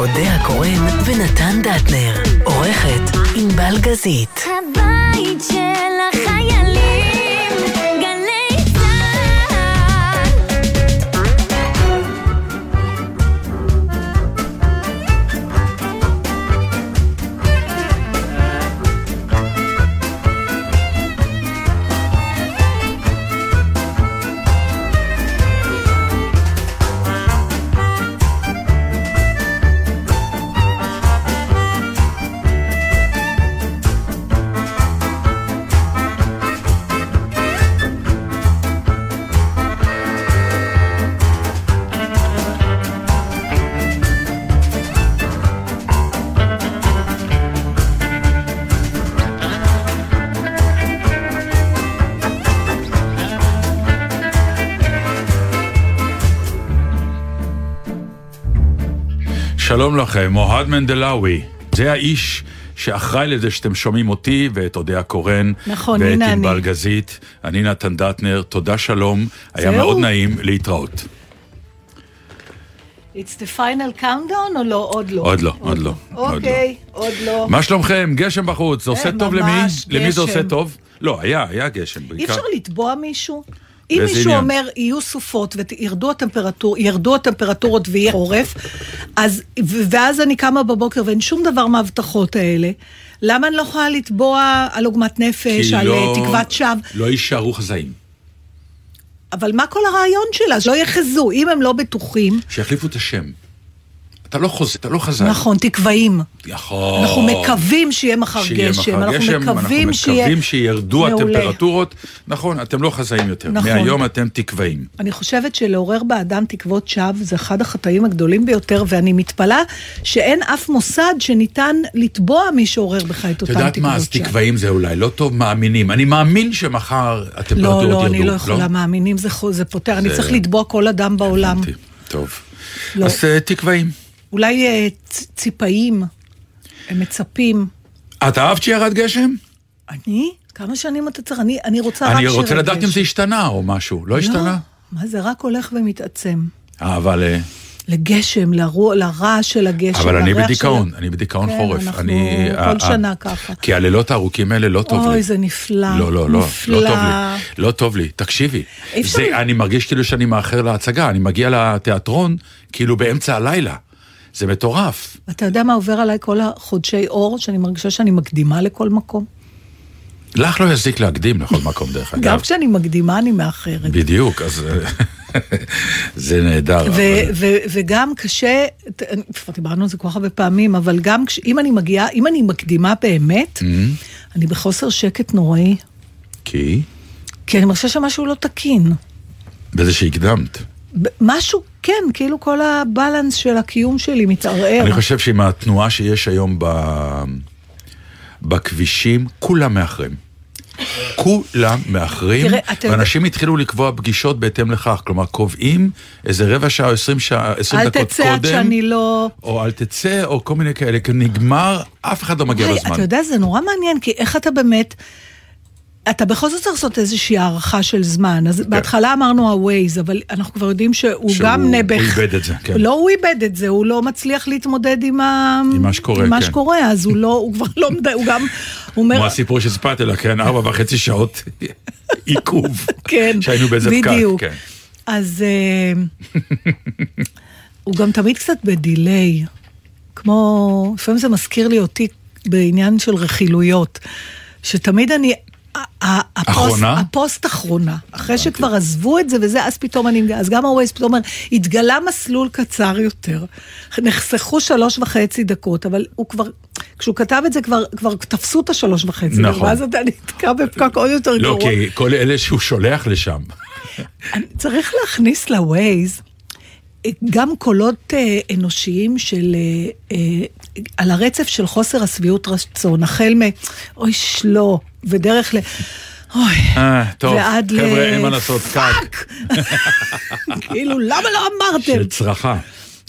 אודה הקורן ונתן דטנר. עורכת ענבל גזית. הבית של החיילים, שלום לכם, אוהד מנדלאווי. זה האיש שאחראי לזה שאתם שומעים אותי ואת אודיה קורן. נכון, ואת הנה ענבל אני. גזית. אני נתן דטנר, תודה שלום. היה? מאוד נעים להתראות. It's the final countdown או לא? עוד לא. עוד לא, עוד לא, אוקיי, עוד לא. מה שלומכם? גשם בחוץ, זה עושה כן, טוב למי? למי זה עושה. טוב? לא, היה, היה גשם. אי אפשר לתבוע מישהו? אם מישהו עניין? אומר יהיו סופות וירדו הטמפרטור, הטמפרטורות ויהיה חורף, אז, ואז אני קמה בבוקר ואין שום דבר מההבטחות האלה, למה אני לא יכולה לתבוע על עוגמת נפש, על לא- אה, תקוות שווא? לא יישארו חזאים. אבל מה כל הרעיון שלה? שלא יחזו, אם הם לא בטוחים, שיחליפו את השם. אתה לא חוזה, אתה לא חזאי. נכון, תקוואים. יכול. אנחנו מקווים שיהיה מחר שיהיה גשם, מחר אנחנו גשם, מקווים שיהיה... מקווים שירדו מעולה. הטמפרטורות. נכון, אתם לא חזאים יותר. נכון. מהיום אתם תקוואים. אני חושבת שלעורר באדם תקוות שווא זה אחד החטאים הגדולים ביותר, ואני מתפלאה שאין אף מוסד שניתן לתבוע מי שעורר בך את את אותן יודעת מה, אז תקוות שווא. תקוואים זה אולי לא טוב, מאמינים. אני מאמין שמחר הטמפרטורות לא, ירדו. לא, אני לא יכולה, מאמינים זה זה פותר, אני זה- צריך לתבוע כל אדם בעולם. טוב. לא. אז אה, תקוואים. אולי אה, ציפאים, הם מצפים. את אהבת שירד גשם? אני? כמה שנים אתה צריך? אני, אני רוצה רק אני שירד רוצה לדעת אם גשם. זה השתנה או משהו. לא השתנה? מה זה רק הולך ומתעצם. אבל... אה, לגשם, לרוע, לרעש של הגשם. אבל אני לריח של- בדיכאון, אני בדיכאון כן, חורף. אנחנו אני, כל אה, אה, שנה ככה. כי הלילות הארוכים האלה לא טוב לי. אוי, זה נפלא. לא, לא, לא, נפלא. לא טוב לי. לא טוב לי, תקשיבי. זה, אני מרגיש כאילו שאני מאחר להצגה, אני מגיע לתיאטרון כאילו באמצע הלילה. זה מטורף. אתה יודע מה עובר עליי כל החודשי אור, שאני מרגישה שאני מקדימה לכל מקום? לך לא יזיק להקדים לכל מקום, דרך גם אגב. כשאני מקדימה אני מאחרת. בדיוק, אז זה נהדר. ו- אבל- ו- וגם קשה, כבר דיברנו על זה כל כך הרבה פעמים, אבל גם כש- אם אני מגיעה, אם אני מקדימה באמת, Mm-hmm. אני בחוסר שקט נוראי, כי? כי אני מרגישה שמשהו לא תקין. בזה שהקדמת. משהו, כן, כאילו כל הבלנס של הקיום שלי מתערער. אני חושב שעם התנועה שיש היום ב... בכבישים, כולם מאחרים. כולם מאחרים, תראה, ואנשים התחילו לקבוע פגישות בהתאם לכך. כלומר, קובעים איזה רבע שעה או עשרים שעה, עשרים אל דקות תצא עד קודם, שאני לא... או אל תצא, או כל מיני כאלה, כי נגמר, אף אחד לא מגיע בזמן. אתה יודע, זה נורא מעניין, כי איך אתה באמת... אתה בכל זאת צריך לעשות איזושהי הערכה של זמן. אז בהתחלה אמרנו ה-Waze, אבל אנחנו כבר יודעים שהוא כן. שהוא- גם נעבך. הוא איבד את זה, כן. לא הוא איבד את זה, הוא לא מצליח להתמודד עם ה... עם מה שקורה, עם מה כן. שקורה, אז הוא לא, הוא כבר לא הוא גם... הוא אומר... כמו הסיפור שסיפרתי לה, כן, ארבע וחצי שעות עיכוב. כן, שהיינו באיזה פקק, בדיוק. כן. אז אה, הוא גם תמיד קצת בדיליי. כמו, לפעמים זה מזכיר לי אותי בעניין של רכילויות. שתמיד אני... אחרונה? הפוסט אחרונה. אחרי שכבר עזבו את זה וזה, אז פתאום אני... אז גם ה Waze פתאום אומר, התגלה מסלול קצר יותר. נחסכו שלוש וחצי דקות, אבל הוא כבר... כשהוא כתב את זה, כבר, כבר תפסו את השלוש וחצי. נכון. ואז אתה נתקע בפקק עוד יותר לא, גרוע. כי כל אלה שהוא שולח לשם. צריך להכניס ל Waze גם קולות אה, אנושיים של, אה, אה, על הרצף של חוסר השביעות רצון, החל מ... אוי, שלא, ודרך ל... אוי, אה, טוב, ועד ל... חבר'ה, אין מה לעשות. fuck! כאילו, למה לא אמרתם? של צרחה.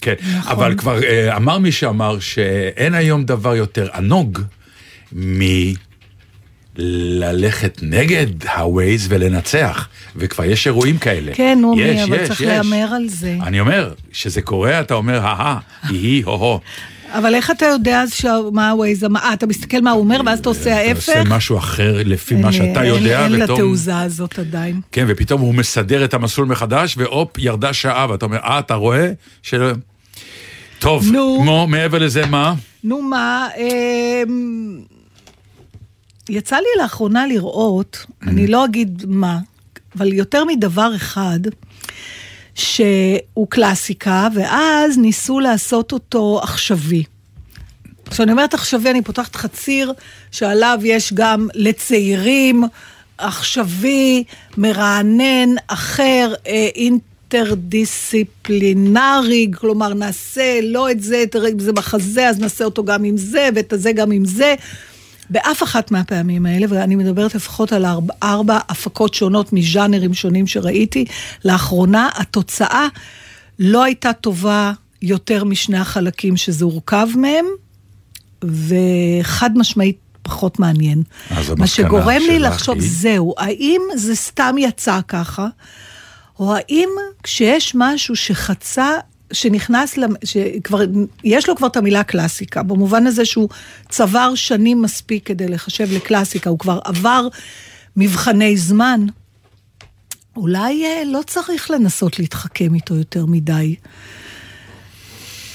כן, נכון. אבל כבר אה, אמר מי שאמר שאין היום דבר יותר ענוג ללכת נגד ה-Waze ולנצח, וכבר יש אירועים כאלה. כן, נו, אבל יש, צריך. להמר על זה. אני אומר, כשזה קורה, אתה אומר, הא, היא, הו-הו. אבל איך אתה יודע אז שה- מה ה-Waze אמר? אה, אתה מסתכל מה הוא אומר ואז אתה עושה אתה ההפך? עושה משהו אחר לפי מה שאתה יודע, אין לה ופתאום... תעוזה הזאת עדיין. כן, ופתאום הוא מסדר את המסלול מחדש, והופ, ירדה שעה, ואתה אומר, אה, אתה רואה? טוב, נו. מעבר לזה, מה? נו מה, אמ, יצא לי לאחרונה לראות, אני לא אגיד מה, אבל יותר מדבר אחד, שהוא קלאסיקה, ואז ניסו לעשות אותו עכשווי. כשאני אומרת עכשווי, אני פותחת חציר שעליו יש גם לצעירים, עכשווי, מרענן, אחר, אה, אינטרדיסציפלינרי, כלומר נעשה לא את זה, תראה, אם זה בחזה, אז נעשה אותו גם עם זה, ואת הזה גם עם זה. באף אחת מהפעמים האלה, ואני מדברת לפחות על ארבע, ארבע הפקות שונות מז'אנרים שונים שראיתי, לאחרונה התוצאה לא הייתה טובה יותר משני החלקים שזה הורכב מהם, וחד משמעית פחות מעניין. מה שגורם לי לחשוב, היא? זהו, האם זה סתם יצא ככה, או האם כשיש משהו שחצה, שנכנס, שכבר, יש לו כבר את המילה קלאסיקה, במובן הזה שהוא צבר שנים מספיק כדי לחשב לקלאסיקה, הוא כבר עבר מבחני זמן, אולי אה, לא צריך לנסות להתחכם איתו יותר מדי.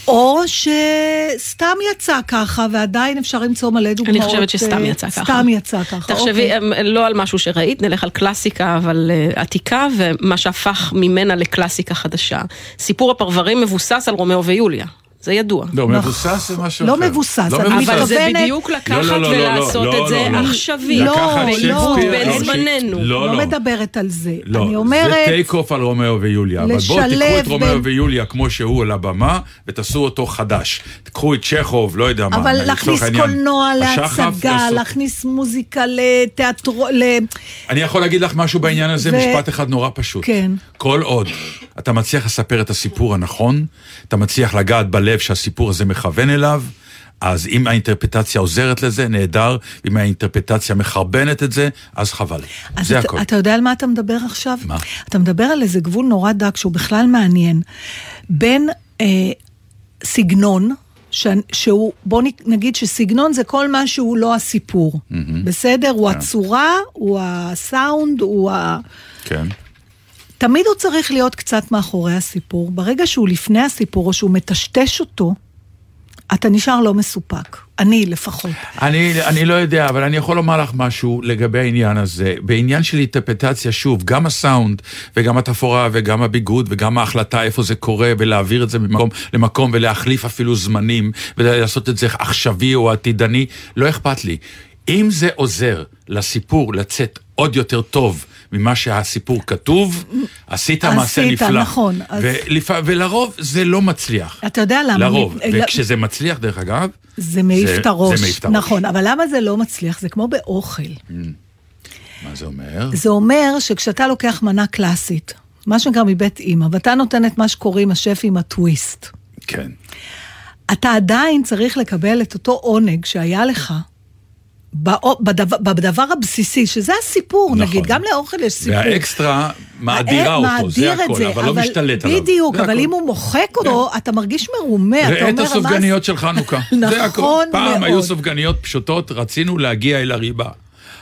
או שסתם יצא ככה, ועדיין אפשר למצוא מלא דוגמאות. אני חושבת שסתם אה, יצא ככה. סתם יצא ככה, תחשבי, אוקיי. אמ, לא על משהו שראית, נלך על קלאסיקה, אבל אה, עתיקה, ומה שהפך ממנה לקלאסיקה חדשה. סיפור הפרברים מבוסס על רומאו ויוליה, זה ידוע. לא, נכון. מבוסס זה משהו לא אחר. מבוסס, לא אני מבוסס. אבל זה מתכוונת- בדיוק לקחת לא, לא, לא, לא, ולעשות לא, את זה לא, לא. עכשווי, לא, לא. לא, זמננו. לא, לא לא. מדברת על זה. לא, אני זה אומרת... take off על רומאו ויוליה. אבל בואו תיקחו את רומאו ויוליה כמו שהוא על הבמה, ותעשו אותו חדש. תיקחו את צ'כוב, לא יודע מה. אבל להכניס. קולנוע להצגה, להכניס מוזיקה לתיאטרו... ל... אני יכול להגיד לך משהו בעניין הזה, משפט אחד נורא פשוט. כן. כל עוד אתה מצליח לספר את הסיפור הנכון, אתה מצליח לגעת בלב שהסיפור הזה מכוון אליו, אז אם האינטרפטציה עוזרת לזה, נהדר, אם האינטרפטציה מחרבנת את זה, אז חבל. אז זה אתה, הכל. אתה יודע על מה אתה מדבר עכשיו? מה? אתה מדבר על איזה גבול נורא דק שהוא בכלל מעניין. בין אה, סגנון, ש, שהוא, בוא נגיד שסגנון זה כל מה שהוא לא הסיפור. בסדר? הוא כן. הצורה, הוא הסאונד, הוא ה... כן. תמיד הוא צריך להיות קצת מאחורי הסיפור. ברגע שהוא לפני הסיפור או שהוא מטשטש אותו, אתה נשאר לא מסופק. אני לפחות. אני, אני לא יודע, אבל אני יכול לומר לך משהו לגבי העניין הזה. בעניין של אינטרפטציה, שוב, גם הסאונד וגם התפאורה וגם הביגוד וגם ההחלטה איפה זה קורה ולהעביר את זה ממקום למקום ולהחליף אפילו זמנים ולעשות את זה עכשווי או עתידני, לא אכפת לי. אם זה עוזר לסיפור לצאת עוד יותר טוב ממה שהסיפור כתוב, עשית מעשה עשית, נפלא. נכון, אז- ולפ... ולרוב זה לא מצליח. אתה יודע למה? לרוב. אני- וכשזה מצליח, דרך אגב, זה מעיף את הראש. זה מעיף את הראש. נכון, אבל למה זה לא מצליח? זה כמו באוכל. מה זה אומר? זה אומר שכשאתה לוקח מנה קלאסית, מה שנקרא מבית אימא, ואתה נותן את מה שקוראים השף עם הטוויסט, כן. אתה עדיין צריך לקבל את אותו עונג שהיה לך. בדבר, בדבר הבסיסי, שזה הסיפור, נכון. נגיד, גם לאוכל יש סיפור. והאקסטרה מאדירה אותו, זה מאדיר את הכל, אבל לא משתלט עליו. בדיוק, זה אבל הכל. אם הוא מוחק אותו, אתה מרגיש מרומה, אתה ראה אומר, את "מה הסופגניות של חנוכה. זה. נכון פעם מאוד. היו סופגניות פשוטות, רצינו להגיע אל הריבה.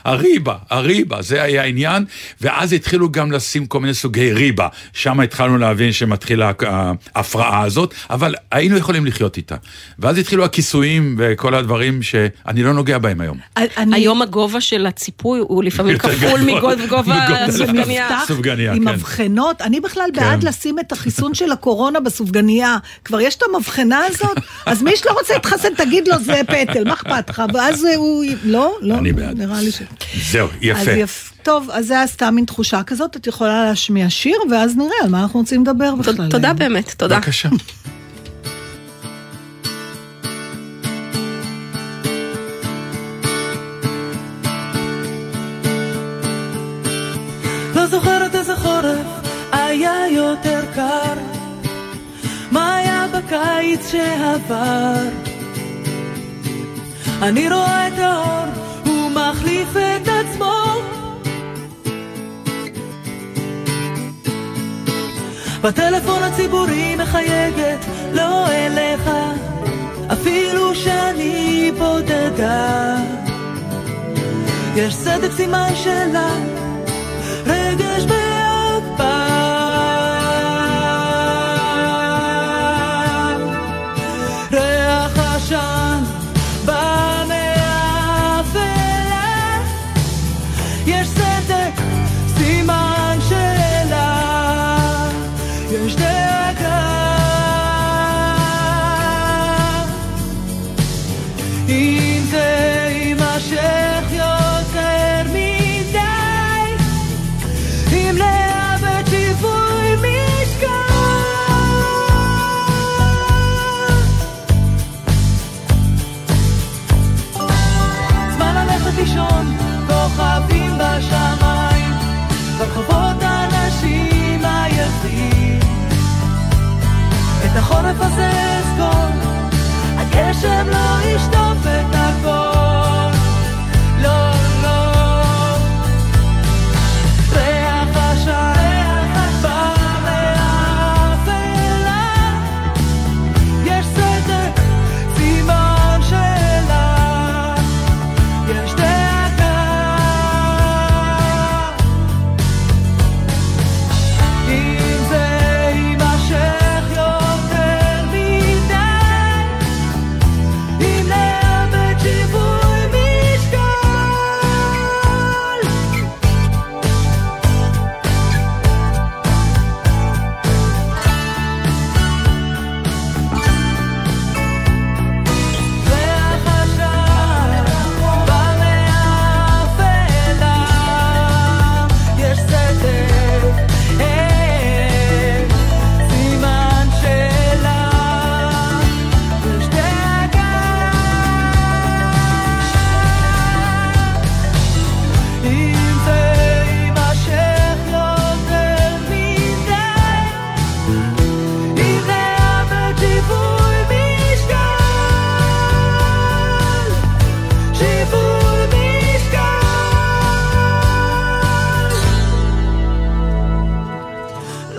הריבה, הריבה, זה היה העניין, ואז התחילו גם לשים כל מיני סוגי ריבה. שם התחלנו להבין שמתחילה ה- ההפרעה הזאת, אבל היינו יכולים לחיות איתה. ואז התחילו הכיסויים וכל הדברים שאני לא נוגע בהם היום. אני- היום הגובה של הציפוי הוא לפעמים כפול. מגובה הסופגניה. עם כן. מבחנות, אני בכלל בעד כן. לשים את החיסון של הקורונה בסופגניה. כבר יש את המבחנה הזאת, אז מי שלא רוצה להתחסן, תגיד לו זה פטל, מה אכפת לך? ואז הוא... לא, לא, אני בעד. נראה לי ש... זהו, אז יפה. יפ... טוב, אז זה היה סתם מין תחושה כזאת, את יכולה להשמיע שיר, ואז נראה על מה אנחנו רוצים לדבר בכלל. תודה. באמת, תודה. בבקשה. לא יותר קר מה היה בקיץ שעבר אני רואה את האור להחליף את עצמו. בטלפון הציבורי מחייגת, לא אליך, אפילו שאני בודדה. יש סדק סימן שלה, רגש ב...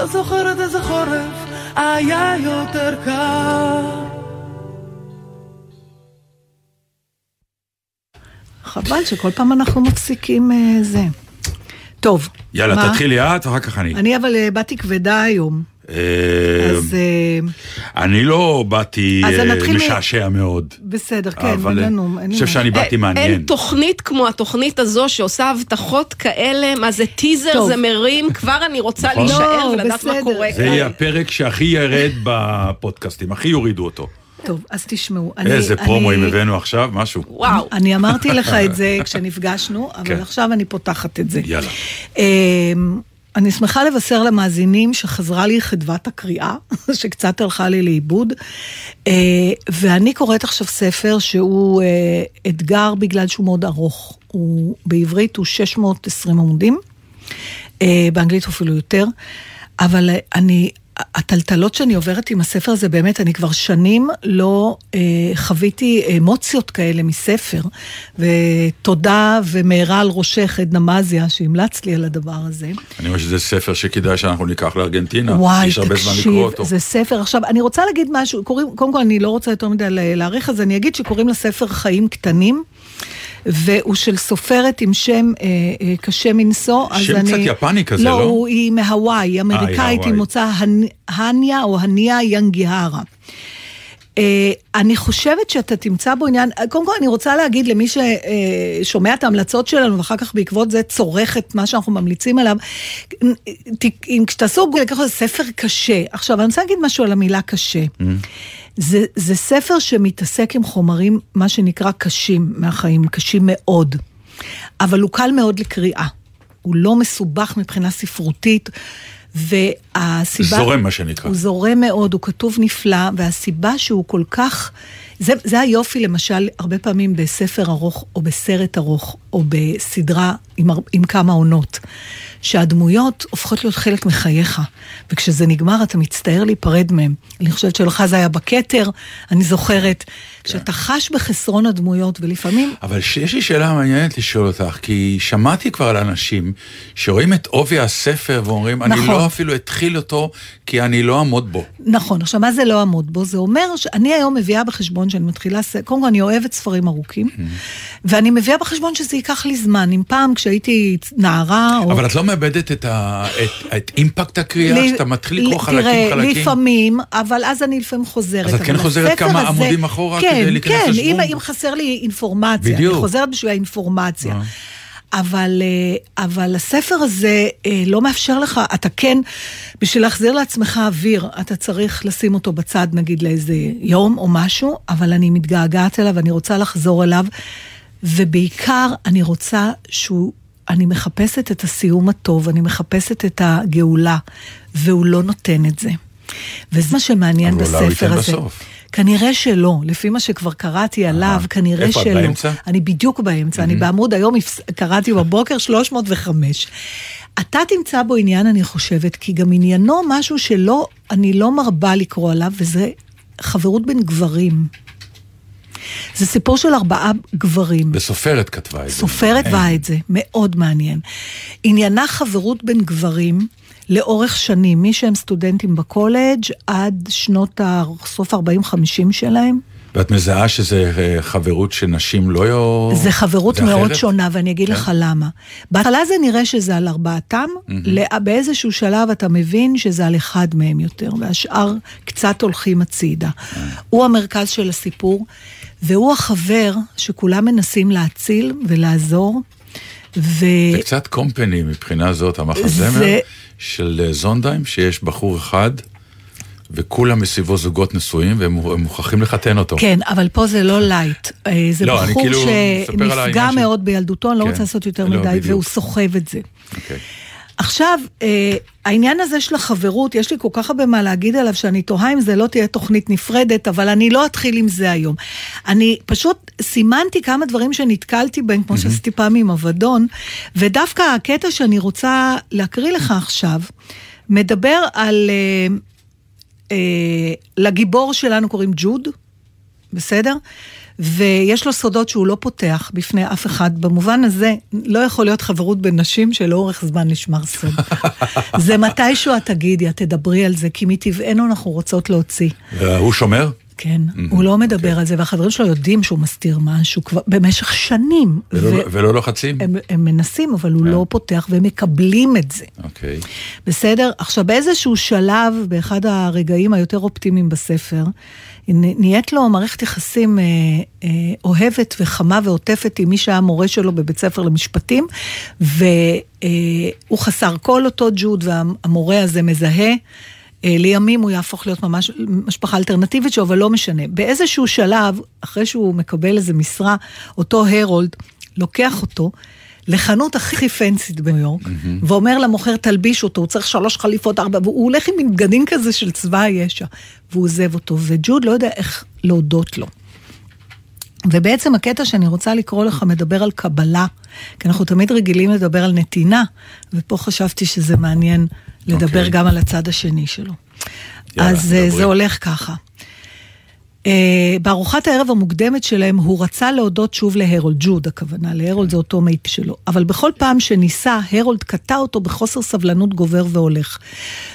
לא זוכרת איזה חורף היה יותר קר. חבל שכל פעם אנחנו מפסיקים אה, זה. טוב. יאללה, מה? תתחילי את, ואחר כך אני. אני אבל אה, באתי כבדה היום. אה, אז אה, אני לא באתי אז אה, משעשע מאוד. בסדר, כן, אבל, אין אה, לנו... אין אני חושב שאני באתי אין מעניין. תוכנית כמו התוכנית הזו שעושה הבטחות כאלה, מה זה טיזר, טוב. זה מרים, כבר אני רוצה נכון. להישאר לא, ולדעת מה. קורה זה. יהיה הפרק שהכי ירד בפודקאסטים, הכי יורידו אותו. טוב, אז תשמעו. אני- איזה אני- פרומואים הבאנו עכשיו, משהו. וואו. אני אמרתי לך את זה כשנפגשנו, אבל כן. עכשיו אני פותחת את זה. יאללה. אני שמחה לבשר למאזינים שחזרה לי חדוות הקריאה, שקצת הלכה לי לאיבוד, אה, ואני קוראת עכשיו ספר שהוא אה, אתגר בגלל שהוא מאוד ארוך. הוא, בעברית הוא 620 עמודים, אה, באנגלית הוא אפילו יותר, אבל אני... הטלטלות שאני עוברת עם הספר הזה, באמת, אני כבר שנים לא אה, חוויתי אמוציות כאלה מספר, ותודה ומארה על ראשך עדנה מזיה, שהמלצת לי על הדבר הזה. אני רואה שזה ספר שכדאי שאנחנו ניקח לארגנטינה. וואי, יש הרבה זמן תקשיב, לקרוא אותו. זה ספר. עכשיו, אני רוצה להגיד משהו, קוראים, קודם כל, אני לא רוצה יותר מדי להעריך, אז אני אגיד שקוראים לספר חיים קטנים. והוא של סופרת עם שם אה, אה, קשה מנשוא. שם אני... קצת יפני כזה, לא? לא, הוא, היא מהוואי, היא אמריקאית, היא. מוצא הנ- הניה או הניה ינגיהרה. אה, אני חושבת שאתה תמצא בו עניין, קודם כל אני רוצה להגיד למי ששומע את ההמלצות שלנו ואחר כך בעקבות זה צורך את מה שאנחנו ממליצים עליו, אם כשתעשו גוגל, לקחו לזה ספר קשה. עכשיו אני רוצה להגיד משהו על המילה קשה. זה, זה ספר שמתעסק עם חומרים, מה שנקרא קשים מהחיים, קשים מאוד. אבל הוא קל מאוד לקריאה. הוא לא מסובך מבחינה ספרותית, והסיבה... זורם, מה שנקרא. הוא זורם מאוד, הוא כתוב נפלא, והסיבה שהוא כל כך זה, זה היופי, למשל, הרבה פעמים בספר ארוך, או בסרט ארוך, או בסדרה עם, עם כמה עונות, שהדמויות הופכות להיות חלק מחייך, וכשזה נגמר אתה מצטער להיפרד מהם. אני חושבת שלך זה היה בכתר, אני זוכרת, כשאתה חש בחסרון הדמויות, ולפעמים... אבל יש לי שאלה מעניינת לשאול אותך, כי שמעתי כבר על אנשים שרואים את עובי הספר ואומרים, אני נכון. לא אפילו אתחיל אותו, כי אני לא אעמוד בו. נכון, עכשיו מה זה לא עמוד בו? זה אומר שאני היום מביאה בחשבון שאני מתחילה, קודם כל אני אוהבת ספרים ארוכים, ואני מביאה בחשבון שזה ייקח לי זמן. אם פעם כשהייתי נערה, או... אבל את לא מאבדת את, ה... את... את אימפקט הקריאה, לי- שאתה מתחיל לקרוא חלקים תראה, חלקים? לפעמים, אבל אז אני לפעמים חוזרת. אז את כן חוזרת כמה הזה- עמודים אחורה כן, כדי להיכנס כן, לשוונג? אם, אם חסר לי אינפורמציה. בדיוק. אני חוזרת בשביל האינפורמציה. אה. אבל, אה, אבל הספר הזה אה, לא מאפשר לך, אתה כן, בשביל להחזיר לעצמך אוויר, אתה צריך לשים אותו בצד נגיד לאיזה יום או משהו, אבל אני מתגעגעת אליו, אני רוצה לחזור אליו, ובעיקר אני רוצה שהוא, אני מחפשת את הסיום הטוב, אני מחפשת את הגאולה, והוא לא נותן את זה. וזה מה שמעניין אבל אולי הוא בספר ייתן הזה. בסוף. כנראה שלא, לפי מה שכבר קראתי עליו, כנראה איפה שלא. באמצע? אני בדיוק באמצע, אני בעמוד היום, קראתי בבוקר 305. אתה תמצא בו עניין, אני חושבת, כי גם עניינו משהו שלא, אני לא מרבה לקרוא עליו, וזה חברות בין גברים. זה סיפור של ארבעה גברים. בסופרת כתבה את זה. סופרת. באה את זה, מאוד מעניין. עניינה חברות בין גברים לאורך שנים, מי שהם סטודנטים בקולג' עד שנות ה... סוף 40-50 שלהם. ואת מזהה שזה אה, חברות שנשים לא... זה חברות זה מאוד אחרת? שונה, ואני אגיד כן. לך למה. בהתחלה זה נראה שזה על ארבעתם, לא- באיזשהו שלב אתה מבין שזה על אחד מהם יותר, והשאר קצת הולכים הצידה. הוא המרכז של הסיפור, והוא החבר שכולם מנסים להציל ולעזור. ו... זה קצת Company מבחינה זאת, המחזמר זה- של אה, סונדהיים, שיש בחור אחד, וכולם מסביבו זוגות נשואים, והם הם מוכרחים לחתן אותו. כן, אבל פה זה לא light. אה, זה לא, בחור כאילו שנפגע מאוד בילדותו, אני לא כן. רוצה לעשות יותר לא, מדי, בדיוק. והוא סוחב את זה. אוקיי. עכשיו, אה, העניין הזה של החברות, יש לי כל כך הרבה מה להגיד עליו, שאני תוהה אם זה לא תהיה תוכנית נפרדת, אבל אני לא אתחיל עם זה היום. אני פשוט סימנתי כמה דברים שנתקלתי בהם, כמו שעשיתי פעם עם אבדון, ודווקא הקטע שאני רוצה להקריא לך עכשיו, מדבר על... אה, אה, לגיבור שלנו קוראים ג'וד, בסדר? ויש לו סודות שהוא לא פותח בפני אף אחד. במובן הזה, לא יכול להיות חברות בין נשים שלאורך זמן נשמר סוד. זה מתישהו את תגידי, את תדברי על זה, כי מטבענו אנחנו רוצות להוציא. והוא שומר? כן, הוא לא מדבר על זה, והחברים שלו יודעים שהוא מסתיר משהו כבר במשך שנים. ולא- ו- ולא לוחצים? הם, הם מנסים, אבל הוא לא פותח, והם מקבלים את זה. אוקיי. בסדר? עכשיו, באיזשהו שלב, באחד הרגעים היותר אופטימיים בספר, נהיית לו מערכת יחסים אה, אה, אוהבת וחמה ועוטפת עם מי שהיה מורה שלו בבית ספר למשפטים, והוא חסר כל אותו ג'וד, והמורה הזה מזהה. אה, לימים הוא יהפוך להיות ממש משפחה אלטרנטיבית שלו, אבל לא משנה. באיזשהו שלב, אחרי שהוא מקבל איזה משרה, אותו הרולד לוקח אותו לחנות הכי פנסית בניו יורק, ואומר למוכר, תלביש אותו, הוא צריך שלוש חליפות, ארבע, והוא הולך עם בגדים כזה של צבא הישע, והוא עוזב אותו, וג'וד לא יודע איך להודות לו. ובעצם הקטע שאני רוצה לקרוא לך מדבר על קבלה, כי אנחנו תמיד רגילים לדבר על נתינה, ופה חשבתי שזה מעניין לדבר אוקיי. גם על הצד השני שלו. יאללה, אז אה, דברי. זה הולך ככה. Uh, בארוחת הערב המוקדמת שלהם הוא רצה להודות שוב להרולד, ג'וד הכוונה, להרולד זה אותו מייט שלו. אבל בכל פעם שניסה, הרולד קטע אותו בחוסר סבלנות גובר והולך.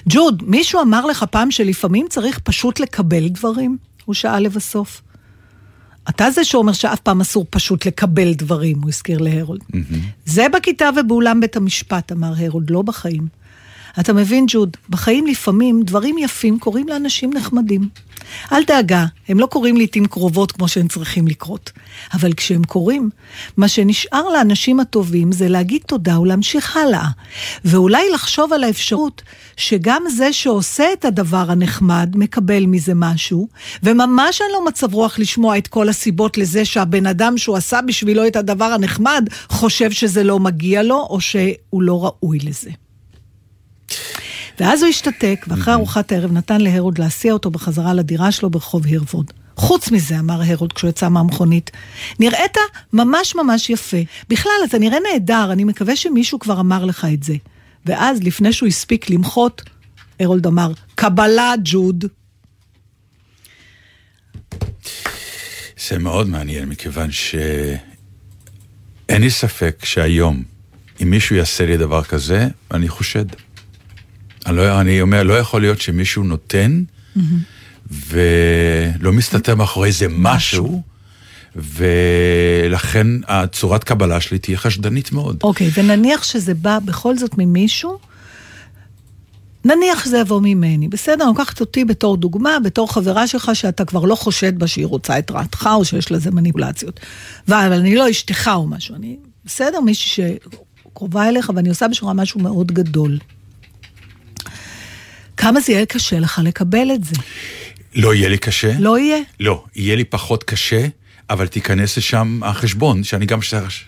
ג'וד, מישהו אמר לך פעם שלפעמים צריך פשוט לקבל דברים? הוא שאל לבסוף. אתה זה שאומר שאף פעם אסור פשוט לקבל דברים, הוא הזכיר להרולד. זה בכיתה ובאולם בית המשפט, אמר הרולד, לא בחיים. אתה מבין, ג'וד, בחיים לפעמים דברים יפים קורים לאנשים נחמדים. אל דאגה, הם לא קורים לעיתים קרובות כמו שהם צריכים לקרות. אבל כשהם קורים, מה שנשאר לאנשים הטובים זה להגיד תודה ולהמשיך הלאה. ואולי לחשוב על האפשרות שגם זה שעושה את הדבר הנחמד מקבל מזה משהו, וממש אין לו מצב רוח לשמוע את כל הסיבות לזה שהבן אדם שהוא עשה בשבילו את הדבר הנחמד, חושב שזה לא מגיע לו, או שהוא לא ראוי לזה. ואז הוא השתתק, ואחרי ארוחת הערב נתן להרוד להסיע אותו בחזרה לדירה שלו ברחוב הירווד. חוץ מזה, אמר הרולד כשהוא יצא מהמכונית, נראית ממש ממש יפה. בכלל, אתה נראה נהדר, אני מקווה שמישהו כבר אמר לך את זה. ואז, לפני שהוא הספיק למחות, הרולד אמר, קבלה, ג'וד. זה מאוד מעניין, מכיוון שאין לי ספק שהיום, אם מישהו יעשה לי דבר כזה, אני חושד. אני, לא, אני אומר, לא יכול להיות שמישהו נותן, ולא מסתתר מאחורי איזה משהו, ולכן הצורת קבלה שלי תהיה חשדנית מאוד. אוקיי, ונניח שזה בא בכל זאת ממישהו, נניח שזה יבוא ממני, בסדר? לוקחת אותי בתור דוגמה, בתור חברה שלך שאתה כבר לא חושד בה שהיא רוצה את רעתך או שיש לזה מניפולציות. אבל אני לא אשתך או משהו, אני, בסדר? מישהי שקרובה אליך ואני עושה בשבילך משהו מאוד גדול. כמה זה יהיה קשה לך לקבל את זה? לא יהיה לי קשה? לא יהיה? לא, יהיה לי פחות קשה, אבל תיכנס לשם החשבון, שאני גם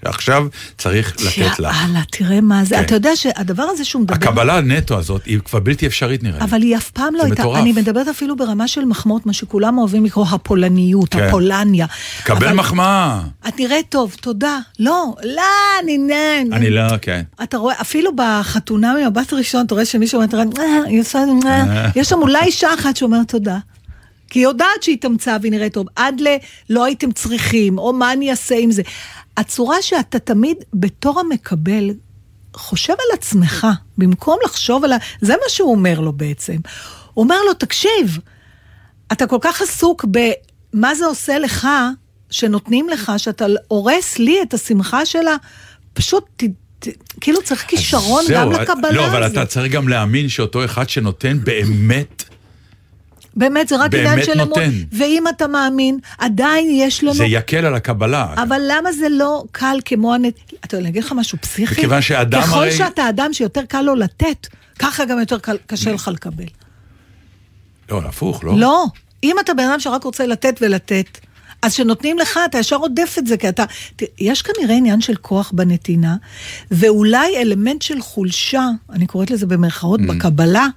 עכשיו צריך לתת לך. יאללה, תראה מה זה. כן. אתה יודע שהדבר הזה שהוא מדבר... הקבלה הנטו הזאת היא כבר בלתי אפשרית נראה לי. אבל היא אף פעם לא הייתה, מטורף. אני מדברת אפילו ברמה של מחמאות, מה שכולם אוהבים לקרוא הפולניות, כן. הפולניה. קבל אבל מחמאה. את נראית טוב, תודה. לא, לא, אני נן. אני לא, כן. אתה רואה, אפילו בחתונה ממבט ראשון, אתה רואה שמישהו אומר, "אה, עושה, אה." יש שם אולי אישה אחת שאומרת תודה. כי היא יודעת שהיא התאמצה והיא נראית טוב. עד ל... לא הייתם צריכים, או מה אני אעשה עם זה. הצורה שאתה תמיד, בתור המקבל, חושב על עצמך, במקום לחשוב על ה... זה מה שהוא אומר לו בעצם. הוא אומר לו, תקשיב, אתה כל כך עסוק במה זה עושה לך, שנותנים לך, שאתה הורס לי את השמחה שלה, פשוט ת... כאילו צריך כישרון זהו, גם לקבלה לא, אבל הזאת. אתה צריך גם להאמין שאותו אחד שנותן באמת, באמת, זה רק עניין של אמון. ואם אתה מאמין, עדיין יש לנו... זה יקל על הקבלה. אבל למה זה לא קל כמו הנת... אתה יודע, אני אגיד לך משהו פסיכי? מכיוון שאדם ככל הרי- שאתה אדם שיותר קל לו לתת, ככה גם יותר קל, קשה לך לקבל. לא, הפוך, לא? לא. אם אתה בן אדם שרק רוצה לתת ולתת, אז כשנותנים לך, אתה ישר עודף את זה, כי אתה... יש כנראה עניין של כוח בנתינה, ואולי אלמנט של חולשה, אני קוראת לזה במרכאות, Mm. בקבלה,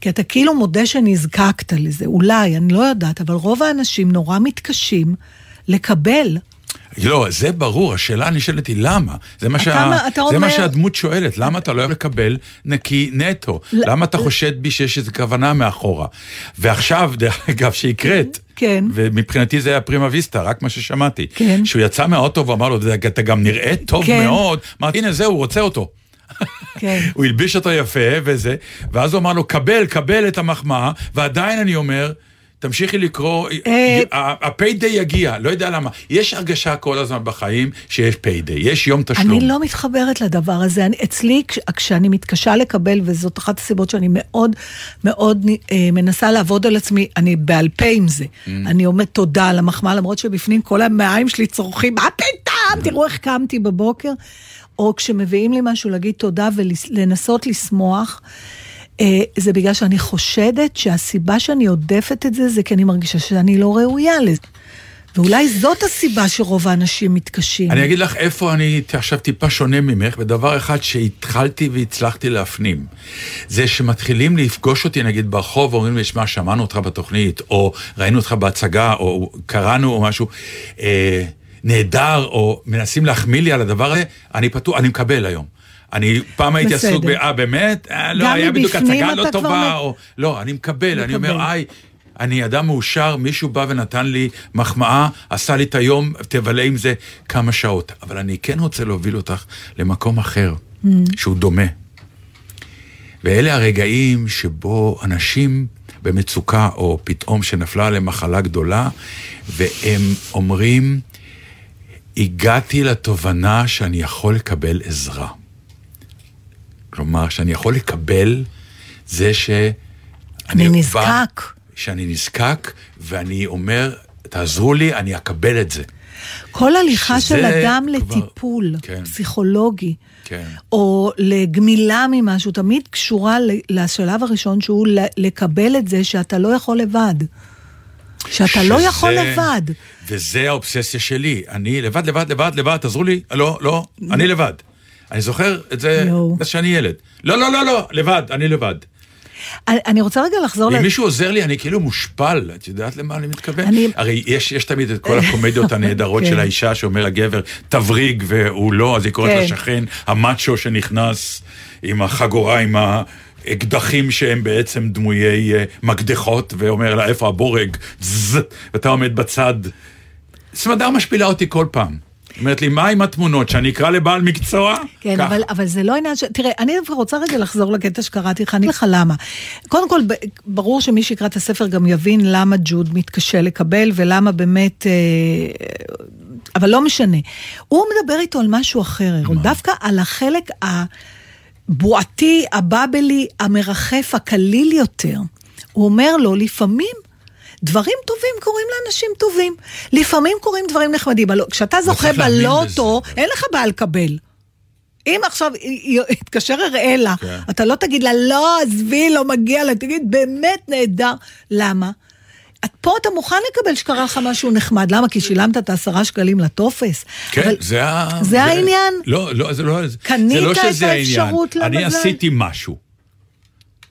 כי אתה כאילו מודה שנזקקת לזה, אולי, אני לא יודעת, אבל רוב האנשים נורא מתקשים לקבל. לא, זה ברור, השאלה הנשאלת היא למה. זה מה, שה... מה- זה אומר- מה שהדמות שואלת, למה אתה לא יכול לקבל נקי נטו? ל- למה אתה חושד בי שיש איזו כוונה מאחורה? ועכשיו, דרך אגב, שהקראת, כן. ומבחינתי זה היה פרימה ויסטה, רק מה ששמעתי. כן. שהוא יצא מהאוטו ואמר לו, אתה גם נראה טוב כן. מאוד, אמרתי, הנה זהו, הוא רוצה אותו. כן. הוא הלביש אותו יפה וזה, ואז הוא אמר לו, קבל, קבל את המחמאה, ועדיין אני אומר, תמשיכי לקרוא, אה, ה payday יגיע, לא יודע למה. יש הרגשה כל הזמן בחיים שיש payday, יש יום תשלום. אני לא מתחברת לדבר הזה. אני, אצלי, כש, כשאני מתקשה לקבל, וזאת אחת הסיבות שאני מאוד מאוד אה, מנסה לעבוד על עצמי, אני בעל פה עם זה. אממ. אני אומרת תודה על המחמאה, למרות שבפנים כל המעיים שלי צורכים, מה פתאום? תראו איך קמתי בבוקר. או כשמביאים לי משהו, להגיד תודה ולנסות לשמוח. אה, זה בגלל שאני חושדת שהסיבה שאני עודפת את זה, זה כי אני מרגישה שאני לא ראויה לזה. ואולי זאת הסיבה שרוב האנשים מתקשים. אני אגיד לך איפה אני עכשיו טיפה שונה ממך, בדבר אחד שהתחלתי והצלחתי להפנים. זה שמתחילים לפגוש אותי נגיד ברחוב, ואומרים לי, שמע, שמענו אותך בתוכנית, או ראינו אותך בהצגה, או קראנו או משהו אה, נהדר, או מנסים להחמיא לי על הדבר הזה, אני פתוח, אני מקבל היום. אני פעם הייתי. עסוק ב... אה, באמת? אה, לא, היה בדיוק הצגה לא טובה, מ- או... לא, אני מקבל, אני אומר. איי, אני אדם מאושר, מישהו בא ונתן לי מחמאה, עשה לי את היום, תבלה עם זה כמה שעות. אבל אני כן רוצה להוביל אותך למקום אחר, Mm. שהוא דומה. ואלה הרגעים שבו אנשים במצוקה, או פתאום שנפלה עליהם מחלה גדולה, והם אומרים, הגעתי לתובנה שאני יכול לקבל עזרה. כלומר, שאני יכול לקבל זה ש... אני נזקק. שאני נזקק, ואני אומר, תעזרו לי, אני אקבל את זה. כל הליכה של אדם כבר- לטיפול כן. פסיכולוגי, כן. או לגמילה ממשהו, תמיד קשורה לשלב הראשון שהוא לקבל את זה שאתה לא יכול לבד. שאתה לא שזה- יכול לבד. וזה האובססיה שלי. אני לבד, לבד, לבד, לבד, תעזרו לי. לא, לא, אני לבד. אני זוכר את זה. מאז שאני ילד. לא, לא, לא, לא, לבד, אני לבד. אני- רוצה רגע לחזור אם ל... מישהו עוזר לי, אני כאילו מושפל, את יודעת למה אני מתכוון? אני- הרי יש, יש תמיד את כל הקומדיות הנהדרות כן. של האישה שאומר לגבר, תבריג, והוא לא, אז היא קוראת כן. לשכן, המאצ'ו שנכנס עם החגורה, עם האקדחים שהם בעצם דמויי אה, מקדחות, ואומר לה, איפה הבורג? זז, ואתה עומד בצד. סמדר משפילה אותי כל פעם. אומרת לי, מה עם התמונות, שאני אקרא לבעל מקצוע? כן. אבל, אבל זה לא עניין ש... תראה, אני דווקא רוצה רגע לחזור לקטע שקראתי לך, אני אגיד לך למה. קודם כל, ברור שמי שיקרא את הספר גם יבין למה ג'וד מתקשה לקבל, ולמה באמת... אה, אבל לא משנה. הוא מדבר איתו על משהו אחר, אהרון, דווקא על החלק הבועתי, הבאבלי, המרחף, הקליל יותר. הוא אומר לו, לפעמים... דברים טובים קורים לאנשים טובים. לפעמים קורים דברים נחמדים. הלא, כשאתה זוכה צריך להאמין בלוטו. אין לך בעיה לקבל. אם עכשיו יתקשר אראלה, כן. אתה לא תגיד לה, לא, עזבי, לא מגיע לה, תגיד, באמת נהדר. למה? את פה אתה מוכן לקבל שקרה לך משהו נחמד, למה? כי שילמת את העשרה שקלים לטופס. כן, אבל זה ה... זה העניין? לא, לא, זה לא... קנית זה לא את. האפשרות אני למזל? עשיתי משהו.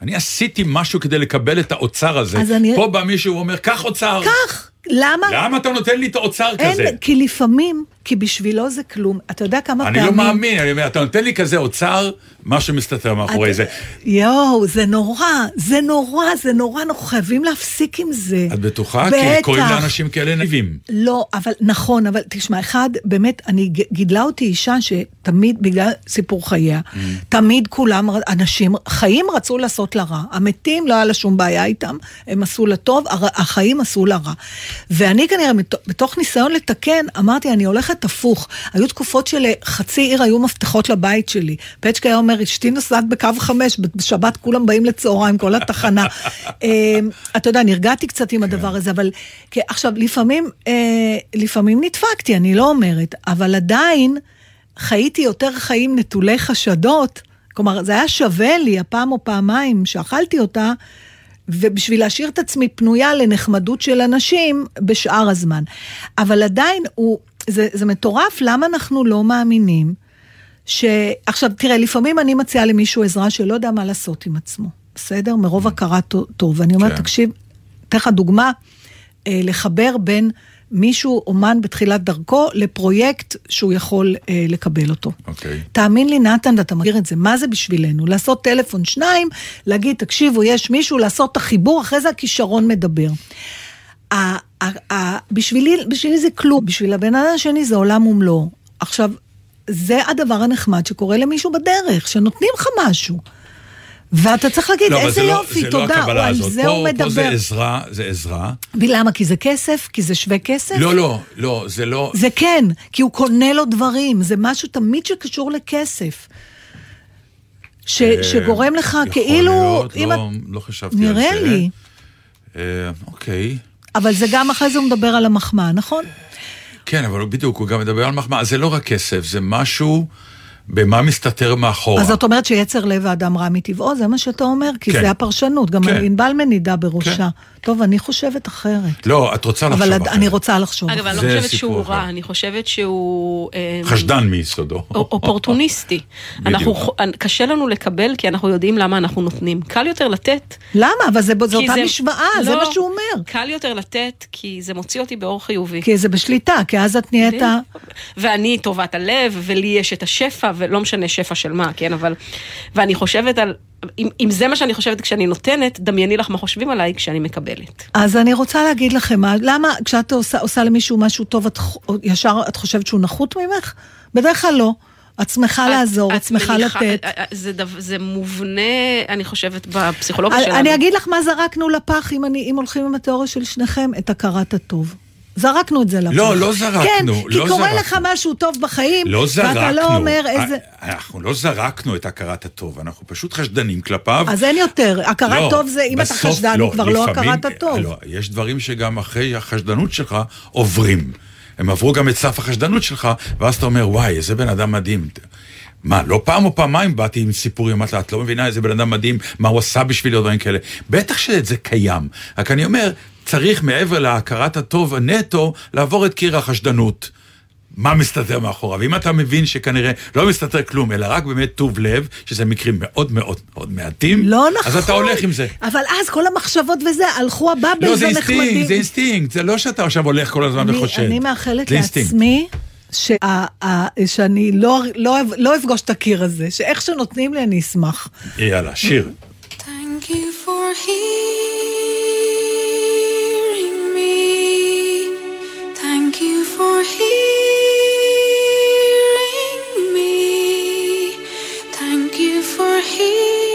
אני עשיתי משהו כדי לקבל את האוצר הזה. אז אני- פה בא מישהו ואומר, קח אוצר. כך, למה? למה אתה נותן לי את האוצר כזה? אין, כי לפעמים, כי בשבילו זה כלום. אתה יודע כמה אני פעמים... לא מאמין, אני אומר, אתה נותן לי כזה אוצר, משהו מסתתר מאחורי את- זה. יואו, זה נורא, זה נורא, זה נורא, אנחנו חייבים להפסיק עם זה. את בטוחה? בטח. כי קוראים לאנשים כאלה נדיבים. לא, אבל נכון, אבל תשמע, אחד, באמת, אני גידלה אותי אישה שתמיד, בגלל סיפור חייה, Mm. תמיד כולם, אנשים, חיים רצו לעשות לה רע. המתים, לא היה לה שום בעיה איתם, הם עשו לה טוב, החיים עשו לה רע. ואני כנראה, בתוך ניסיון לתקן, אמרתי, אני הולכת הפוך. היו תקופות שלחצי עיר היו מפתחות לבית שלי. פצ'קה היה אומר, אשתי נוסעת בקו חמש, בשבת כולם באים לצהריים, כל התחנה. אמ, אתה יודע, נרגעתי קצת עם הדבר הזה, אבל... עכשיו, לפעמים, אה, לפעמים נדפקתי, אני לא אומרת, אבל עדיין חייתי יותר חיים נטולי חשדות. כלומר, זה היה שווה לי הפעם או פעמיים שאכלתי אותה, ובשביל להשאיר את עצמי פנויה לנחמדות של אנשים בשאר הזמן. אבל עדיין הוא, זה, זה מטורף, למה אנחנו לא מאמינים ש... עכשיו, תראה, לפעמים אני מציעה למישהו עזרה שלא יודע מה לעשות עם עצמו, בסדר? מרוב הכרה טו- טוב. ואני אומרת, כן. תקשיב, אתן לך דוגמה, אה, לחבר בין מישהו, אומן בתחילת דרכו, לפרויקט שהוא יכול אה, לקבל אותו. אוקיי. תאמין לי, נתן, אתה מכיר את זה, מה זה בשבילנו? לעשות טלפון שניים, להגיד, תקשיבו, יש מישהו, לעשות את החיבור, אחרי זה הכישרון מדבר. בשבילי, בשבילי זה כלום, בשביל הבן אדם השני זה עולם ומלואו. עכשיו, זה הדבר הנחמד שקורה למישהו בדרך, שנותנים לך משהו. ואתה צריך להגיד, לא, איזה זה לא- יופי, לא תודה, הקבלה על הזאת. זה פה- הוא פה זה מדבר. עזרה, זה עזרה. ולמה? כי זה כסף? כי זה שווה כסף? לא, לא, לא, זה לא... זה כן, כי הוא קונה לו דברים, זה משהו תמיד שקשור לכסף. ש, שגורם לך יכול כאילו... להיות, אם לא, את- לא חשבתי על זה. נראה לי. אה, אוקיי. אבל זה גם אחרי זה הוא מדבר על המחמאה, נכון? כן, אבל בדיוק, הוא גם מדבר על מחמאה. זה לא רק כסף, זה משהו במה מסתתר מאחורה. אז זאת אומרת שיצר לב האדם רע מטבעו, זה מה שאתה אומר? כי כן. זה הפרשנות, גם כן. ענבל מנידה בראשה. כן. טוב, אני חושבת אחרת. לא, את רוצה לחשוב אבל אחרת. אני רוצה לחשוב. אגב, אני לא חושבת שהוא. רע, אני חושבת שהוא... אה, חשדן מיסודו. אופורטוניסטי. קשה לנו לקבל כי אנחנו יודעים למה אנחנו נותנים. קל יותר לתת. למה? אבל זה, זה כי אותה משוואה, זה לא, מה שהוא אומר. קל יותר לתת כי זה מוציא אותי באור חיובי. כי זה בשליטה, כי אז את נהיית... ואני טובת הלב, ולי יש את השפע, ולא משנה שפע של מה, כן, אבל... ואני חושבת על... אם, אם זה מה שאני חושבת כשאני נותנת, דמייני לך מה חושבים עליי כשאני מקבלת. אז אני רוצה להגיד לכם, מה- למה כשאת עושה, עושה למישהו משהו טוב, את, ישר את חושבת שהוא נחות ממך? בדרך כלל לא. את שמחה לעזור, את שמחה לתת. אה, אה, זה, דו- זה מובנה, אני חושבת, בפסיכולוגיה שלנו. אני אגיד לך מה זרקנו לפח, אם, אני, אם הולכים עם התיאוריה של שניכם, את הכרת הטוב. זרקנו את זה לפח. לא, לא זרקנו, כן, כי לא קורה זרקנו. לך משהו טוב בחיים, לא זרקנו. ואתה לא אומר איזה... אה, אנחנו לא זרקנו את הכרת הטוב, אנחנו פשוט חשדנים כלפיו. אז אין יותר. הכרת לא, טוב זה, אם אתה בסוף חשדן, הוא כבר לא לפעמים- הכרת הטוב. לא, יש דברים שגם אחרי החשדנות שלך עוברים. הם עברו גם את סף החשדנות שלך, ואז אתה אומר, וואי, איזה בן אדם מדהים. מה, לא פעם או פעמיים באתי עם סיפורים, אמרתי לה, את לא מבינה איזה בן אדם מדהים, מה הוא עשה בשבילי או דברים כאלה. בטח שזה קיים. רק אני אומר, צריך מעבר להכרת הטוב הנטו, לעבור את קיר החשדנות. מה מסתתר מאחוריו. אם אתה מבין שכנראה לא מסתתר כלום, אלא רק באמת טוב לב, שזה מקרים מאוד מאוד מאוד מעטים, לא נכון. אז אתה הולך עם זה. אבל אז כל המחשבות וזה, הלכו הבאבל לא, זה ונחמדים. אינסטינקט, זה אינסטינקט, זה לא שאתה עכשיו הולך כל הזמן אני- וחושד. אני מאחלת. לעצמי שה- ה- שאני לא- לא לא אפגוש את הקיר הזה, שאיך שנותנים לי אני אשמח. יאללה, שיר. Thank you for hearing for healing.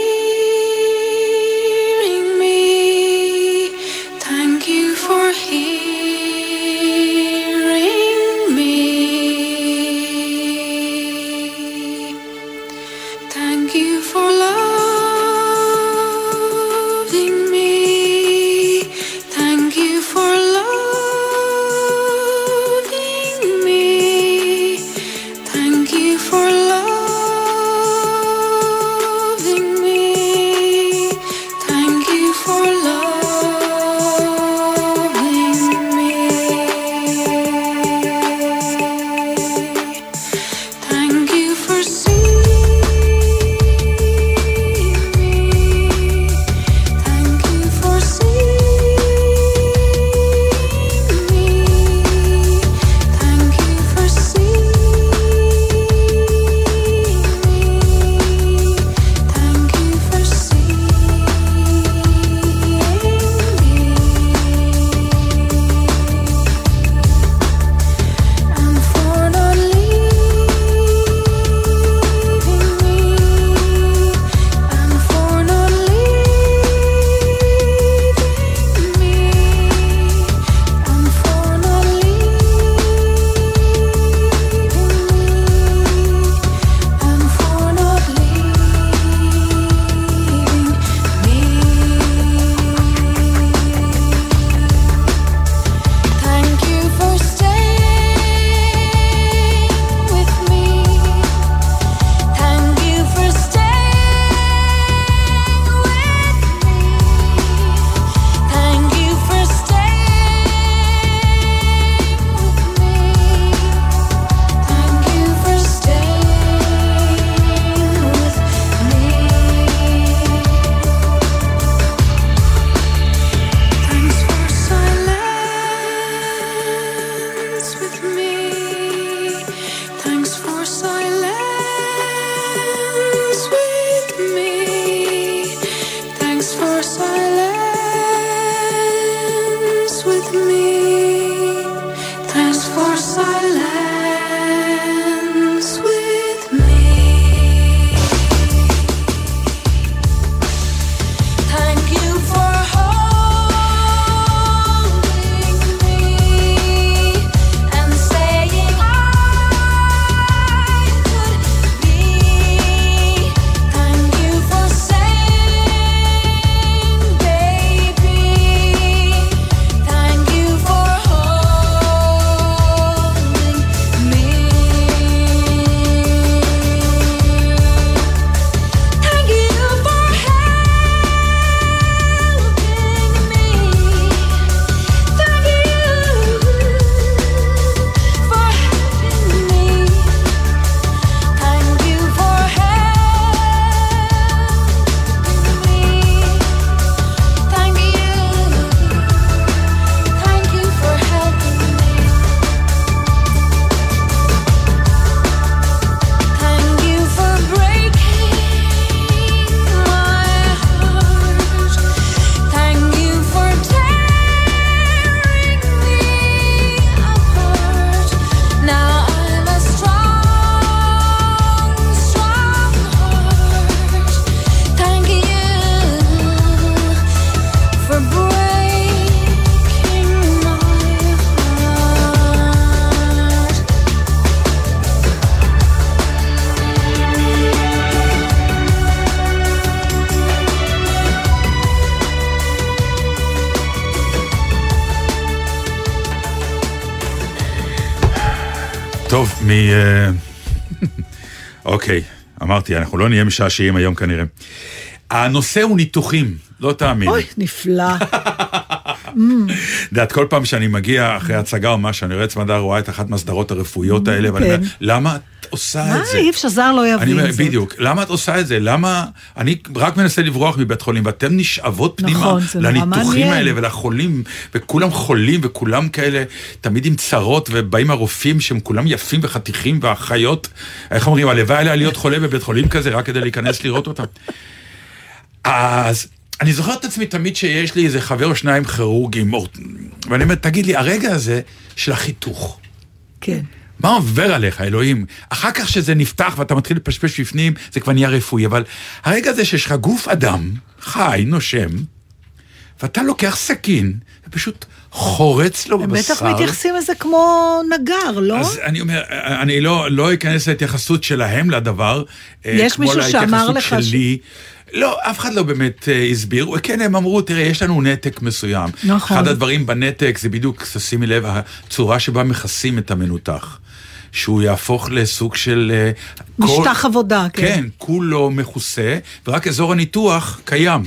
מ... אה, אוקיי, אמרתי, אנחנו לא נהיה משעשעים היום כנראה. הנושא הוא ניתוחים, לא תאמין. אוי, נפלא. את יודעת, כל פעם שאני מגיע אחרי הצגה או משהו, אני רואה את סמדר רואה את אחת מהסדרות הרפואיות האלה, ואני כן. אומר, למה את עושה מה, את זה? אי אפשר, זר לא אני יבין אומר, זאת. בדיוק, למה את עושה את זה? למה... אני רק מנסה לברוח מבית חולים, ואתם נשאבות פנימה נכון, לניתוחים. האלה ולחולים, וכולם חולים, וכולם כאלה תמיד עם צרות, ובאים הרופאים שהם כולם יפים וחתיכים, והאחיות, איך אומרים, הלוואי עליה להיות חולה בבית חולים כזה, רק כדי להיכנס לראות אותם. אז אני זוכר את עצמי תמיד שיש לי איזה חבר או שניים כירורגים, ואני אומר, תגיד לי, הרגע הזה של החיתוך, כן. מה עובר עליך, אלוהים? אחר כך שזה נפתח ואתה מתחיל לפשפש בפנים, זה כבר נהיה רפואי, אבל הרגע הזה שיש לך גוף אדם, חי, נושם, ואתה לוקח סכין, ופשוט חורץ לו הם בבשר. בטח מתייחסים לזה כמו נגר, לא? אז אני אומר, אני לא, לא אכנס להתייחסות שלהם לדבר. אה, יש מישהו שאמר להתייחסות לך ש- שלי. לא, אף אחד לא באמת אה, הסביר. כן, הם אמרו, תראה, יש לנו נתק מסוים. נכון. אחד הדברים בנתק זה בדיוק, תשימי לב, הצורה שבה מכסים את המנותח. שהוא יהפוך לסוג של... אה, משטח כל- עבודה, כן. כן, כולו מכוסה, ורק אזור הניתוח קיים.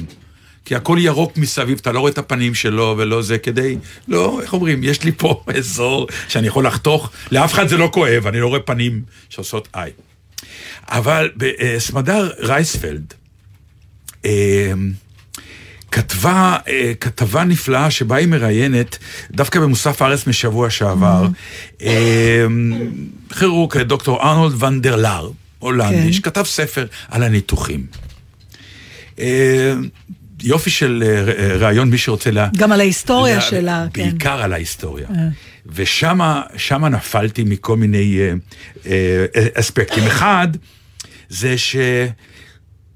כי הכל ירוק מסביב, אתה לא רואה את הפנים שלו ולא זה כדי, לא, איך אומרים, יש לי פה אזור שאני יכול לחתוך, לאף אחד זה לא כואב, אני לא רואה פנים שעושות איי. אבל אה, סמדר רייספלד אה, כתבה אה, כתבה נפלאה שבה היא מראיינת, דווקא במוסף הארץ משבוע שעבר, אה, כירורג דוקטור ארנולד ונדר לאר, הולנדי, כן. שכתב ספר על הניתוחים. אה, יופי של אה, ראיון, מי שרוצה לה... גם על ההיסטוריה לה- שלה, כן. בעיקר על ההיסטוריה. ושמה שמה נפלתי מכל מיני אה, אה, אספקטים. אחד, זה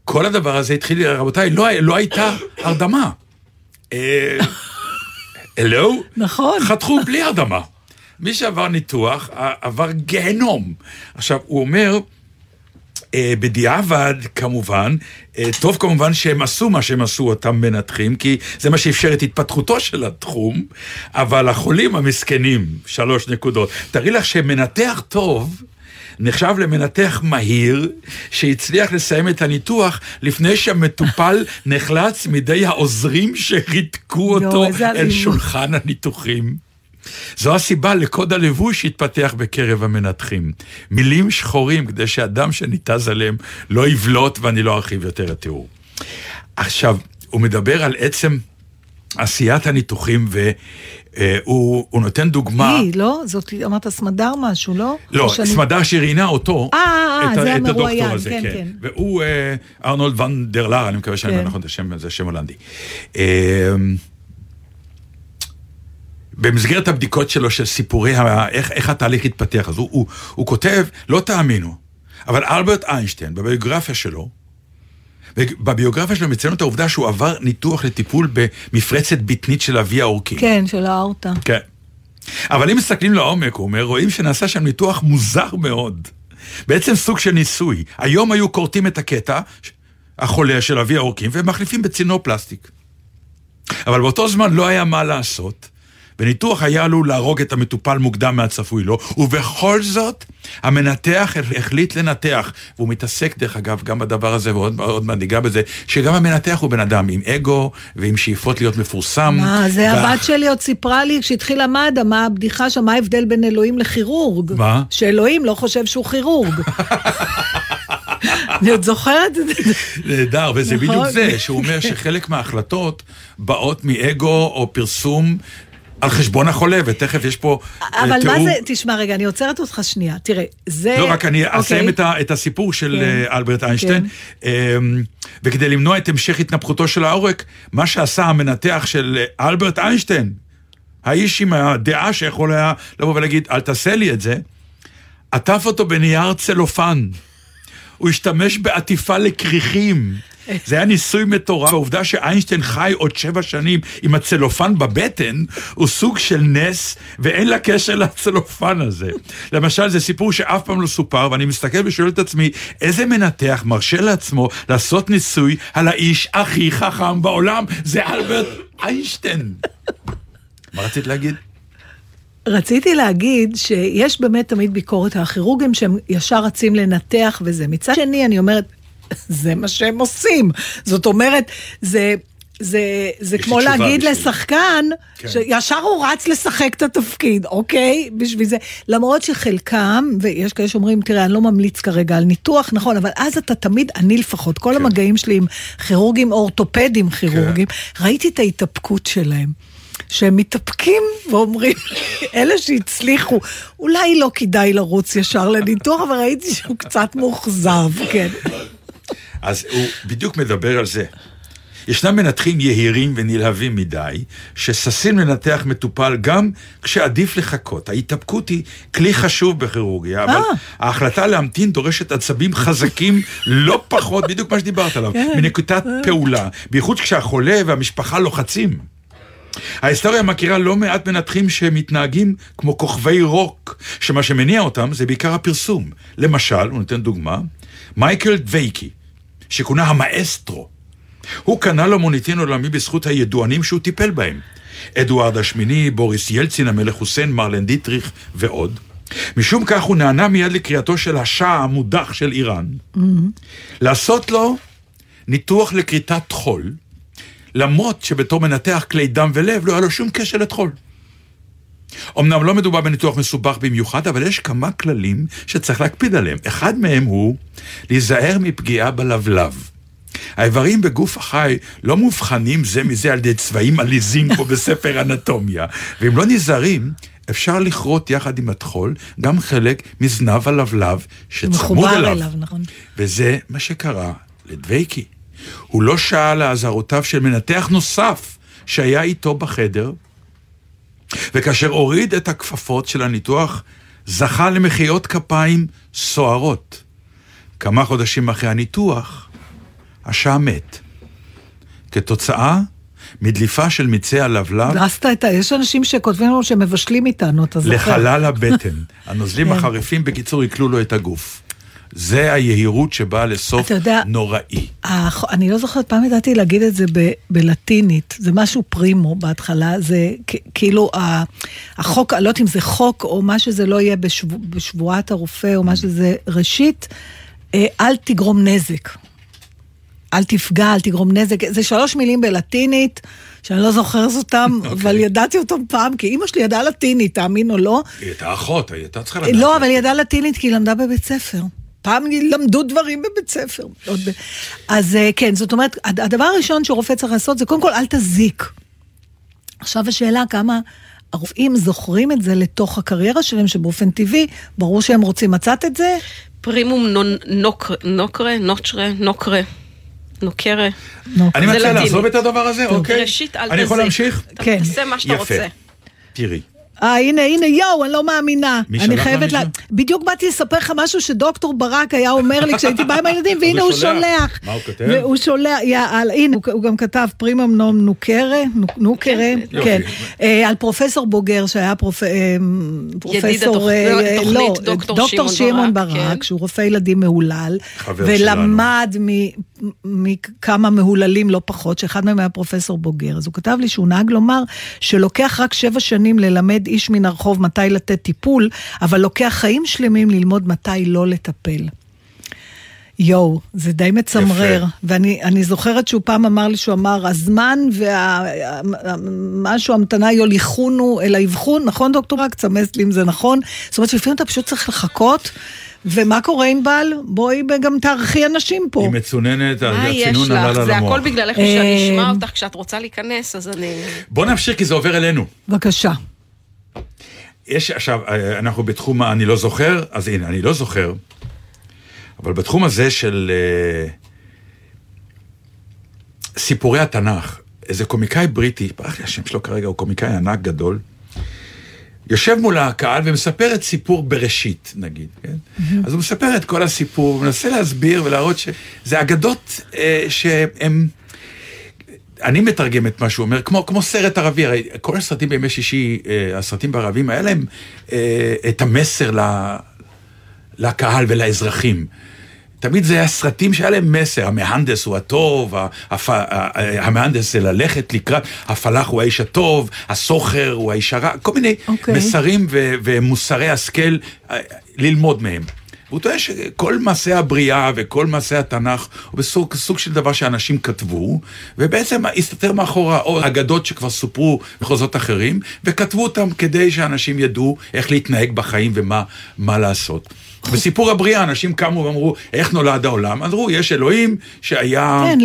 שכל הדבר הזה התחיל, רבותיי, לא, לא הייתה הרדמה. אה, הלו? נכון. חתכו בלי הרדמה. מי שעבר ניתוח, עבר גיהנום. עכשיו, הוא אומר, אה, בדיעבד, כמובן, אה, טוב כמובן שהם עשו מה שהם עשו, אותם מנתחים, כי זה מה שאפשר את התפתחותו של התחום, אבל החולים המסכנים, שלוש נקודות. תארי לך שמנתח טוב, נחשב למנתח מהיר, שהצליח לסיים את הניתוח לפני שהמטופל נחלץ מידי העוזרים שריתקו אותו אל. שולחן הניתוחים. זו הסיבה לקוד הלבוש שהתפתח בקרב המנתחים. מילים שחורים כדי שאדם שניתז עליהם לא יבלוט, ואני לא ארחיב יותר התיאור. עכשיו, הוא מדבר על עצם עשיית הניתוחים, והוא הוא נותן דוגמה... היא, לא? זאת, אמרת סמדר משהו, לא? לא, שאני- סמדר שראיינה אותו, אה, אה, את ה- זה את הדוקטור המרואיין, הזה, כן, כן. והוא אה, ארנולד ון דר לאר, אני מקווה שאני אומר כן. נכון את השם, זה שם הולנדי. אה, במסגרת הבדיקות שלו של סיפורי, איך, איך התהליך התפתח, אז הוא, הוא, הוא כותב, לא תאמינו, אבל אלברט איינשטיין, בביוגרפיה שלו, בביוגרפיה שלו מציין את העובדה שהוא עבר ניתוח לטיפול במפרצת בטנית של אבי העורקים. כן, של האורטה. כן. אבל אם מסתכלים לעומק, הוא אומר, רואים שנעשה שם ניתוח מוזר מאוד. בעצם סוג של ניסוי. היום היו כורתים את הקטע, החולה של אבי העורקים, ומחליפים בצינור פלסטיק. אבל באותו זמן לא היה מה לעשות, וניתוח היה עלול להרוג את המטופל מוקדם מהצפוי לו, ובכל זאת, המנתח החליט לנתח, והוא מתעסק דרך אגב גם בדבר הזה, ועוד עוד מעט ניגע בזה, שגם המנתח הוא בן אדם עם אגו, ועם שאיפות להיות מפורסם. מה, זה וה- הבת שלי עוד סיפרה לי כשהתחילה מד"א, מה הבדיחה שם, מה ההבדל בין אלוהים לכירורג? מה? שאלוהים לא חושב שהוא כירורג. אני עוד זוכרת את זה. נהדר, וזה נכון. בדיוק זה, שהוא אומר שחלק מההחלטות באות מאגו או פרסום על חשבון החולה, ותכף יש פה אה, אבל תיאור. מה זה, תשמע רגע, אני עוצרת אותך שנייה. תראה, זה... לא, רק אני אוקיי. אסיים את, ה, את הסיפור של כן. אה, אלברט איינשטיין. אמ, וכדי למנוע את המשך התנפחותו של העורק, מה שעשה המנתח של אה, אלברט איינשטיין, האיש עם הדעה שיכול היה לבוא ולהגיד, אל תעשה לי את זה, עטף אותו בנייר צלופן. הוא השתמש בעטיפה לכריכים. זה היה ניסוי מטורף. העובדה שאיינשטיין חי עוד שבע שנים עם הצלופן בבטן, הוא סוג של נס, ואין לה קשר לצלופן הזה. למשל, זה סיפור שאף פעם לא סופר, ואני מסתכל ושואל את עצמי, איזה מנתח מרשה לעצמו לעשות ניסוי על האיש הכי חכם בעולם? זה אלברט איינשטיין. מה רצית להגיד? רציתי להגיד שיש באמת תמיד ביקורת על הכירורגים שהם ישר רצים לנתח וזה. מצד שני, אני אומרת, זה מה שהם עושים. זאת אומרת, זה... זה, זה כמו להגיד בשביל- לשחקן, כן. שישר הוא רץ לשחק את התפקיד, אוקיי? בשביל זה. למרות שחלקם, ויש כאלה שאומרים, תראה, אני לא ממליץ כרגע על ניתוח, נכון, אבל אז אתה תמיד, אני לפחות, כל כן. המגעים שלי עם כירורגים אורתופדים כירורגים, ראיתי את ההתאפקות שלהם. שהם מתאפקים ואומרים, אלה שהצליחו, אולי לא כדאי לרוץ ישר לניתוח, אבל ראיתי שהוא קצת מאוכזב, כן. אז הוא בדיוק מדבר על זה. ישנם מנתחים יהירים ונלהבים מדי, שששים לנתח מטופל גם כשעדיף לחכות. ההתאפקות היא כלי חשוב בכירורגיה, אבל אה. ההחלטה להמתין דורשת עצבים חזקים לא פחות, בדיוק מה שדיברת עליו, כן. מנקודת פעולה, בייחוד כשהחולה והמשפחה לוחצים. ההיסטוריה מכירה לא מעט מנתחים שמתנהגים כמו כוכבי רוק, שמה שמניע אותם זה בעיקר הפרסום. למשל, הוא נותן דוגמה, מייקל דבייקי, שכונה המאסטרו. הוא קנה לו מוניטין עולמי בזכות הידוענים שהוא טיפל בהם. אדוארד השמיני, בוריס ילצין, המלך חוסיין, מרלן דיטריך ועוד. משום כך הוא נענה מיד לקריאתו של השאה המודח של איראן, לעשות לו ניתוח לכריתת חול, למרות שבתור מנתח כלי דם ולב לא היה לו שום קשר לטחול. אמנם לא מדובר בניתוח מסובך במיוחד, אבל יש כמה כללים שצריך להקפיד עליהם. אחד מהם הוא להיזהר מפגיעה בלבלב. האיברים בגוף החי לא מובחנים זה מזה על ידי צבעים עליזים כמו בספר אנטומיה, ואם לא נזהרים, אפשר לכרות יחד עם הטחול גם חלק מזנב הלבלב שצמוד אליו. אליו, נכון. וזה מה שקרה לדווייקי. הוא לא שעה לאזהרותיו של מנתח נוסף שהיה איתו בחדר, וכאשר הוריד את הכפפות של הניתוח, זכה למחיאות כפיים סוערות. כמה חודשים אחרי הניתוח, השעה מת. כתוצאה מדליפה של מיצי הלבלב דרסת את ה... יש אנשים שכותבים לנו שהם מבשלים איתנו, אתה זוכר? לחלל הבטן. הנוזלים כן. החריפים, בקיצור, עיכלו לו את הגוף. זה היהירות שבאה לסוף יודע- נוראי. הח- אני לא זוכרת, פעם ידעתי להגיד את זה ב- בלטינית, זה משהו פרימו בהתחלה, זה כ- כאילו ה- החוק, אני לא יודעת אם זה חוק או מה שזה לא יהיה בשבוע, בשבועת הרופא או מה שזה, ראשית, אה, אל תגרום נזק. אל תפגע, אל תגרום נזק. זה שלוש מילים בלטינית, שאני לא זוכרת אותם, אוקיי. אבל ידעתי אותם פעם, כי אימא שלי ידעה לטינית, תאמין או לא. היא הייתה אחות, היא הייתה צריכה לדעת. לא, אבל היא ידעה לטינית כי היא למדה בבית ספר. פעם למדו דברים בבית ספר. אז אה, כן, זאת אומרת, הד- הדבר הראשון שרופא צריך לעשות זה קודם כל אל תזיק. עכשיו השאלה כמה הרופאים זוכרים את זה לתוך הקריירה שלהם, שבאופן טבעי, ברור שהם רוצים. מצאת את זה? פרימום נוקרה, נוקרה, נוצ'רה, נוקרה, nocere. נו. אני מציע. לעזוב את הדבר הזה, אוקיי? ראשית, אל תזיק. אני יכול להמשיך? כן. תעשה מה שאתה יפה. רוצה. תראי. אה, הנה, הנה, יואו, אני לא מאמינה. מי אני שלח לה חייבת לה... בדיוק באתי לספר לך משהו שדוקטור ברק היה אומר לי כשהייתי באה עם הילדים, והנה הוא הוא שולח. מה הוא כותב? והוא שולח, יאללה, הנה, הוא, הוא גם כתב primum non nocere, noc- nocere, כן. כן. אה, על פרופסור בוגר שהיה פרופ... אה, פרופסור... התוכ- אה, התוכנית לא, דוקטור דוקטור שמעון שמעון ברק, ברק, כן. שהוא רופא ילדים מהולל, ולמד מ- מכמה מהוללים לא פחות, שאחד מהם היה פרופסור בוגר. אז הוא כתב לי שהוא נהג לומר שלוקח רק שבע שנים ללמד איש מן הרחוב מתי לתת טיפול, אבל לוקח חיים שלמים ללמוד מתי לא לטפל. יואו, זה די מצמרר. יפה. ואני אני זוכרת שהוא פעם אמר לי, שהוא אמר, הזמן ומשהו, המתנה יוליכונו אל האבחון, נכון דוקטור רק? צמס לי אם זה נכון. זאת אומרת שלפעמים אתה פשוט צריך לחכות, ומה קורה עם בעל? בואי גם תערכי אנשים פה. היא מצוננת, מה יש הצינון עלה לך? לה זה למוח. הכל בגללך שאני אה, אשמע אותך כשאת רוצה להיכנס, אז אני... בוא נמשיך כי זה עובר אלינו. בבקשה. יש עכשיו, אה, אנחנו בתחום אני לא זוכר, אז הנה, אני לא זוכר, אבל בתחום הזה של אה, סיפורי התנ"ך, איזה קומיקאי בריטי, ברח לי השם שלו כרגע, הוא קומיקאי ענק גדול, יושב מול הקהל ומספר את סיפור בראשית, נגיד, כן? אז הוא מספר את כל הסיפור, ומנסה להסביר ולהראות שזה אגדות אה, שהם... אני מתרגם את מה שהוא אומר, כמו, כמו סרט ערבי, הרי כל הסרטים בימי שישי, אה, הסרטים בערבים, היה להם אה, את המסר לקהל ולאזרחים. תמיד זה היה סרטים שהיה להם מסר, המהנדס הוא הטוב, הפ... המהנדס זה ללכת לקראת, הפלאח הוא האיש הטוב, הסוחר הוא האיש הרע, כל מיני אוקיי. מסרים ו... ומוסרי השכל, אה, ללמוד מהם. והוא טוען שכל מעשה הבריאה וכל מעשה התנ"ך הוא בסוג סוג של דבר שאנשים כתבו, ובעצם הסתתר מאחורה או אגדות שכבר סופרו במחוזות אחרים, וכתבו אותם כדי שאנשים ידעו איך להתנהג בחיים ומה מה לעשות. בסיפור הבריאה אנשים קמו ואמרו, איך נולד העולם? אמרו, יש אלוהים שהיה... כן,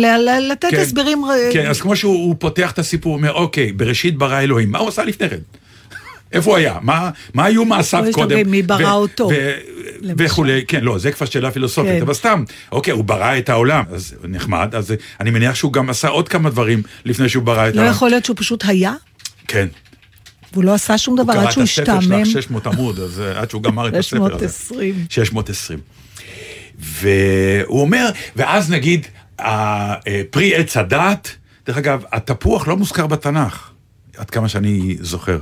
לתת כן, הסברים... כן, אז כמו שהוא הוא פותח את הסיפור, הוא אומר, אוקיי, בראשית ברא אלוהים, מה הוא עשה לפני כן? איפה הוא היה? מה, מה היו מעשיו קודם? מי ברא אותו. וכולי, כן, לא, זה כבר שאלה פילוסופית, כן. אבל סתם, אוקיי, הוא ברא את העולם, אז נחמד, אז אני מניח שהוא גם עשה עוד כמה דברים לפני שהוא ברא את לא העולם. יכול להיות שהוא פשוט היה? כן. והוא לא עשה שום הוא דבר קרא עד את שהוא הספר השתעמם. שלך 600 עמוד, אז אה, עד שהוא גמר את הספר הזה. 620. 620. והוא אומר, ואז נגיד, אה, פרי עץ הדעת, דרך אגב, התפוח לא מוזכר בתנ"ך, עד כמה שאני זוכר.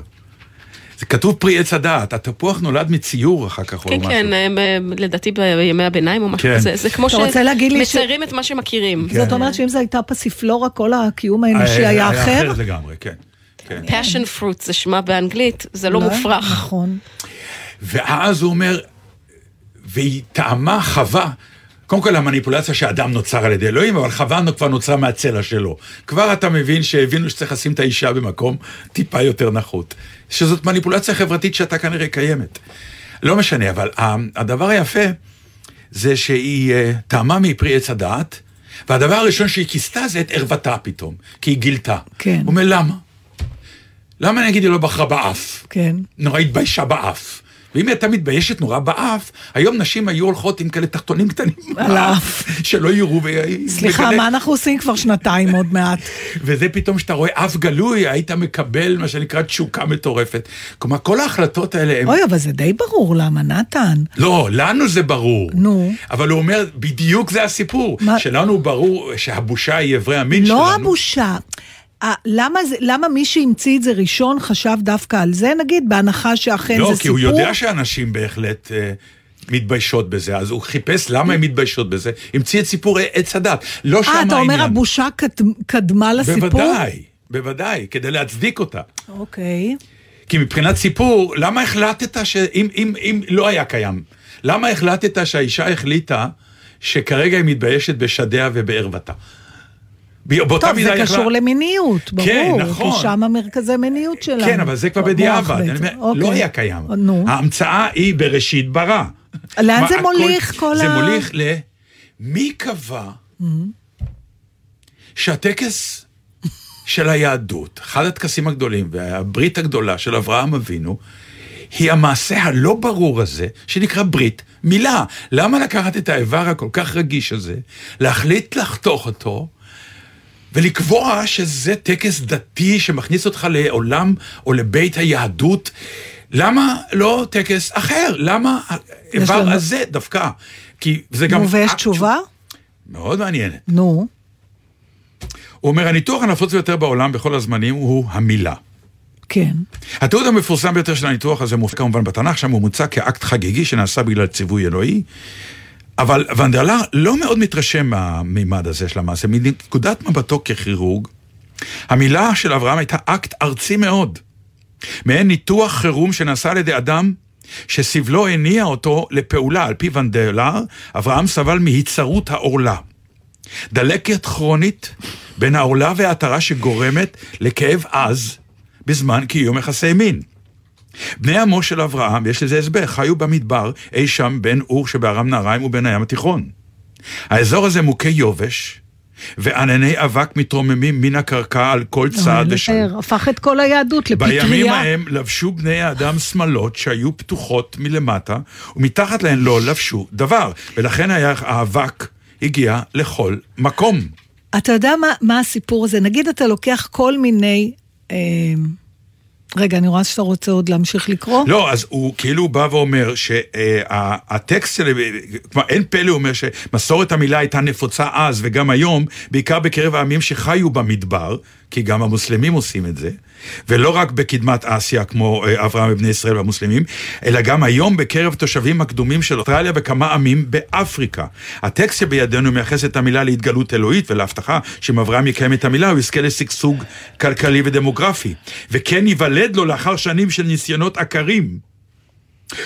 זה כתוב פרי עץ הדעת, התפוח נולד מציור אחר כך או כן, משהו. כן, הם, אה, לדעתי בימי הביניים או משהו כן. כזה. זה כמו לי ש- שמציירים את מה שמכירים. כן. זאת אומרת שאם זו הייתה פסיפלורה, כל הקיום האנושי אה, היה אחר? אחרת לגמרי, כן. כן. passion fruit זה שמה באנגלית, זה לא מופרך. נכון. ואז הוא אומר, והיא טעמה חווה, קודם כל המניפולציה שאדם נוצר על ידי אלוהים, אבל חווה כבר נוצרה מהצלע שלו. כבר אתה מבין שהבינו שצריך לשים את האישה במקום טיפה יותר נחות. שזאת מניפולציה חברתית שאתה כנראה קיימת. לא משנה, אבל ה- הדבר היפה זה שהיא אה, טעמה מפרי עץ הדעת, והדבר הראשון שהיא כיסתה זה את ערוותה פתאום, כי היא גילתה. כן. הוא אומר, למה? למה נגיד היא לא בחרה באף? כן. נורא התביישה באף. ואם היא הייתה מתביישת נורא באף, היום נשים היו הולכות עם כאלה תחתונים קטנים על האף. שלא יראו. סליחה, מה אנחנו עושים כבר שנתיים עוד מעט? וזה פתאום שאתה רואה אף גלוי, היית מקבל מה שנקרא תשוקה מטורפת. כלומר, כל ההחלטות האלה הן... אוי, אבל זה די ברור, למה, נתן? לא, לנו זה ברור. נו. אבל הוא אומר, בדיוק זה הסיפור. מה- שלנו ברור שהבושה היא אברי המין שלנו. לא הבושה. למה, זה, למה מי שהמציא את זה ראשון חשב דווקא על זה, נגיד, בהנחה שאכן לא, זה כי סיפור? הוא יודע שאנשים בהחלט אה, מתביישות בזה, אז הוא חיפש למה הן מתביישות בזה, המציא את סיפור עץ הדת. לא שם אה, העניין. אתה אומר הבושה קד- קדמה לסיפור? בוודאי, בוודאי, כדי להצדיק אותה. אוקיי. כי מבחינת סיפור, למה החלטת שאם אם, אם לא היה קיים, למה החלטת שהאישה החליטה שכרגע היא מתביישת בשדיה ובערוותה? באותה טוב, זה מידה היא קשור יכלה- למיניות, ברור. כן, נכון. כי שם המרכזי מיניות שלנו. כן, אבל זה כבר בדיעבד, אומר, אוקיי. לא היה קיים. נו. ההמצאה היא בראשית ברא. לאן מה, זה הכל- מוליך, כל זה ה- מוליך ל... מי קבע שהטקס של היהדות, אחד הטקסים הגדולים והברית הגדולה של אברהם אבינו, היא המעשה הלא ברור הזה, שנקרא ברית מילה. למה לקחת את האיבר הכל כך רגיש הזה, להחליט לחתוך אותו, ולקבוע שזה טקס דתי שמכניס אותך לעולם או לבית היהדות. למה לא טקס אחר? למה האיבר לנו- הזה דווקא? כי זה גם... נו, ויש אקט תשובה? מאוד מעניינת. נו. הוא אומר, הניתוח הנפוץ ביותר בעולם בכל הזמנים הוא המילה. כן. התיעוד המפורסם ביותר של הניתוח הזה מופיע כמובן בתנ"ך, שם הוא מוצג כאקט חגיגי שנעשה בגלל ציווי אלוהי. אבל ונדרלר לא מאוד מתרשם מהמימד הזה של המעשה. מנקודת מבטו ככירורג, המילה של אברהם הייתה אקט ארצי מאוד. מעין ניתוח חירום שנעשה על ידי אדם שסבלו הניע אותו לפעולה. על פי ונדרלר, אברהם סבל מהיצרות העורלה. דלקת כרונית בין העורלה והעטרה שגורמת לכאב עז בזמן קיום יחסי מין. בני עמו של אברהם, יש לזה הסבר, חיו במדבר אי שם בין אור שבארם נהריים ובין הים התיכון. האזור הזה מוכה יובש, וענני אבק מתרוממים מן הקרקע על כל צעד ושם. הפך את כל היהדות בימים לפטריה. ההם לבשו בני האדם שמלות שהיו פתוחות מלמטה, ומתחת להן לא לבשו דבר, ולכן היה האבק הגיע לכל מקום. אתה יודע מה, מה הסיפור הזה? נגיד אתה לוקח כל מיני... אה, רגע, אני רואה שאתה רוצה עוד להמשיך לקרוא. לא, אז הוא כאילו בא ואומר שהטקסט של... כלומר, אין פלא, הוא אומר שמסורת המילה הייתה נפוצה אז וגם היום, בעיקר בקרב העמים שחיו במדבר, כי גם המוסלמים עושים את זה, ולא רק בקדמת אסיה כמו אה, אברהם ובני ישראל והמוסלמים, אלא גם היום בקרב תושבים הקדומים של אוסטרליה וכמה עמים באפריקה. הטקסט שבידינו מייחס את המילה להתגלות אלוהית ולהבטחה שאם אברהם יקיים את המילה הוא יזכה לשגשוג כלכלי ודמוגרפי, וכן ייוולד לו לאחר שנים של ניסיונות עקרים.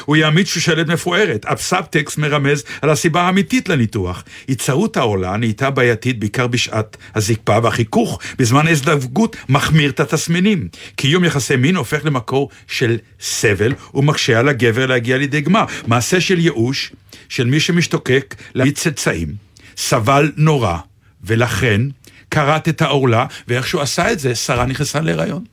הוא יעמיד שושלת מפוארת. הסאבטקסט מרמז על הסיבה האמיתית לניתוח. היצרות העולה נהייתה בעייתית בעיקר בשעת הזקפה והחיכוך. בזמן ההזדווגות מחמיר את התסמינים. קיום יחסי מין הופך למקור של סבל ומקשה על הגבר להגיע לידי גמר. מעשה של ייאוש של מי שמשתוקק להביא צאצאים. סבל נורא, ולכן כרת את העורלה, ואיך שהוא עשה את זה, שרה נכנסה להיריון.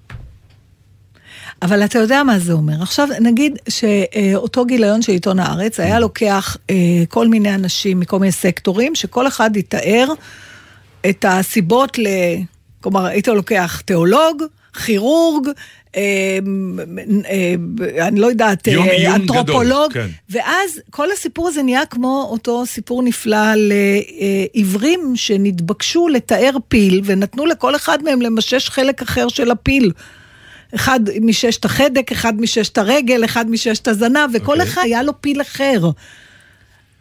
אבל אתה יודע מה זה אומר. עכשיו, נגיד שאותו גיליון של עיתון הארץ היה לוקח אה, כל מיני אנשים מכל מיני סקטורים, שכל אחד יתאר את הסיבות ל... כלומר, היית לוקח תיאולוג, כירורג, אה, אה, אני לא יודעת, אנתרופולוג, כן. ואז כל הסיפור הזה נהיה כמו אותו סיפור נפלא על אה, אה, עיוורים שנתבקשו לתאר פיל, ונתנו לכל אחד מהם למשש חלק אחר של הפיל. אחד מששת החדק, אחד מששת הרגל, אחד מששת הזנב, וכל אוקיי. אחד היה לו פיל אחר.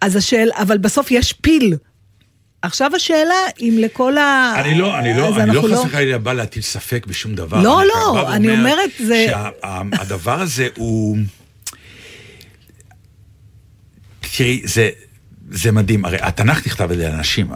אז השאלה, אבל בסוף יש פיל. עכשיו השאלה אם לכל ה... אני לא, אני לא, אני לא חס וחלילה בא להטיל ספק בשום דבר. לא, אני לא, אני ואומר אומרת, זה- שהדבר הזה הוא... תראי, זה... זה מדהים, הרי התנ"ך נכתב על ידי אנשים,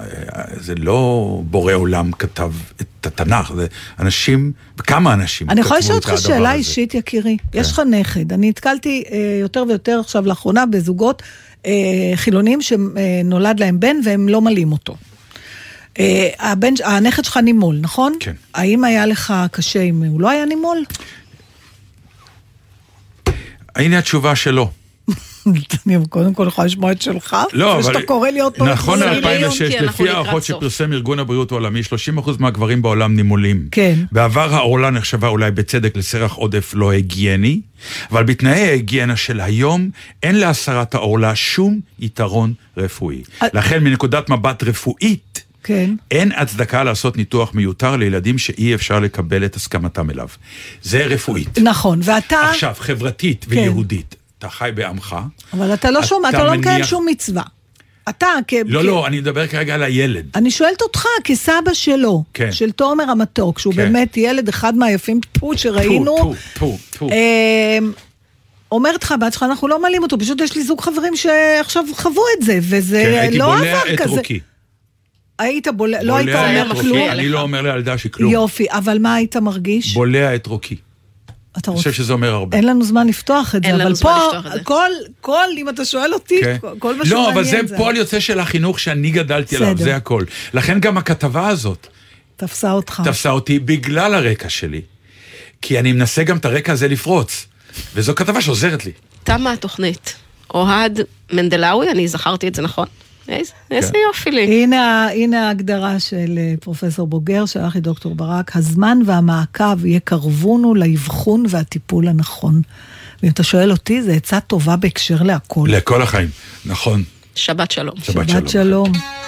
זה לא בורא עולם כתב את התנ"ך, זה אנשים, כמה אנשים אני כתבו יכולה לשאול את אותך הדבר שאלה הזה. אישית, יקירי. יש לך נכד. אני נתקלתי אה, יותר ויותר עכשיו לאחרונה בזוגות אה, חילונים שנולד להם בן והם לא מלאים אותו. אה, הבן, הנכד שלך נימול, נכון? כן. האם היה לך קשה אם הוא לא היה נימול? הנה התשובה שלו. אני קודם כל יכולה לשמוע את שלך, לא, אבל... שאתה קורא לי אותו. נכון לחזור. ל-2006, כי אנחנו לפי הערכות. שפרסם ארגון הבריאות העולמי, 30% מהגברים בעולם נימולים. כן. בעבר העורלה נחשבה אולי בצדק לסרח עודף לא היגייני, אבל בתנאי ההיגיינה של היום, אין להסרת העורלה שום יתרון רפואי. אה- לכן מנקודת מבט רפואית, כן. אין הצדקה לעשות ניתוח מיותר לילדים שאי אפשר לקבל את הסכמתם אליו. זה רפואית. נכון, ואתה... עכשיו, חברתית כן. ויהודית, אתה חי בעמך. אבל אתה לא שומע, אתה אתה לא מקיים מניח- שום מצווה. אתה כ... לא, כ- לא, אני מדבר כרגע על הילד. אני שואלת אותך, כסבא שלו, כן. של תומר המתוק, שהוא כן. באמת ילד אחד מהיפים פה שראינו, טפו, טפו, טפו. אמ, אומרת לך בעצמך, אנחנו לא מעלים אותו, פשוט יש לי זוג חברים שעכשיו חוו את זה, וזה כן, הייתי לא בולע עבר את כזה. רוקי. היית בולע, לא היית אומר כלום? אני לא אומר לילדה שלי כלום. יופי, אבל מה היית מרגיש? בולע את רוקי. אתה אני. חושב שזה אומר הרבה. אין לנו זמן לפתוח את זה, אבל פה, זה. כל, כל, אם אתה שואל אותי, כן. כל מה לא, שמעניין אבל זה פועל יוצא של החינוך שאני גדלתי עליו. זה הכל. לכן גם הכתבה הזאת תפסה אותך. תפסה אותי בגלל הרקע שלי. כי אני מנסה גם את הרקע הזה לפרוץ. וזו כתבה שעוזרת לי. תמה התוכנית. אוהד מנדלאוי, אני זכרתי את זה נכון? איזה, איזה כן. יופי לי. הנה, הנה ההגדרה של אה, פרופסור בוגר, שלח לי דוקטור ברק, הזמן והמעקב יקרבונו לאבחון והטיפול הנכון. ואם אתה שואל אותי, זו עצה טובה בהקשר להכל. לכל החיים. נכון. שבת שלום. שבת שבת שלום. שלום.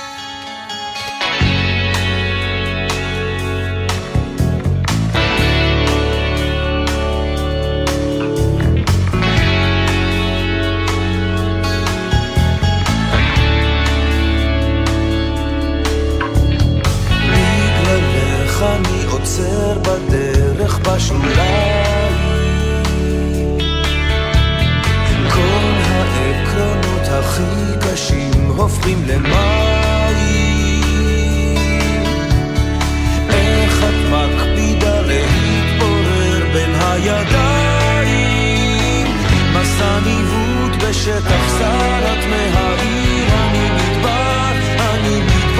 מסע ניווט בשטח צר את מהעיר אני מדבר, אני מדבר.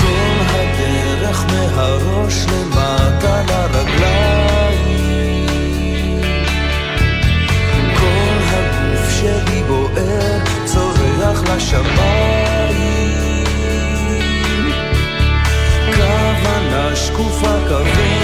כל הדרך מהראש למטה לרגליים. כל הגוף שלי בוער, צורח לשמיים. כוונה שקופה, כוונת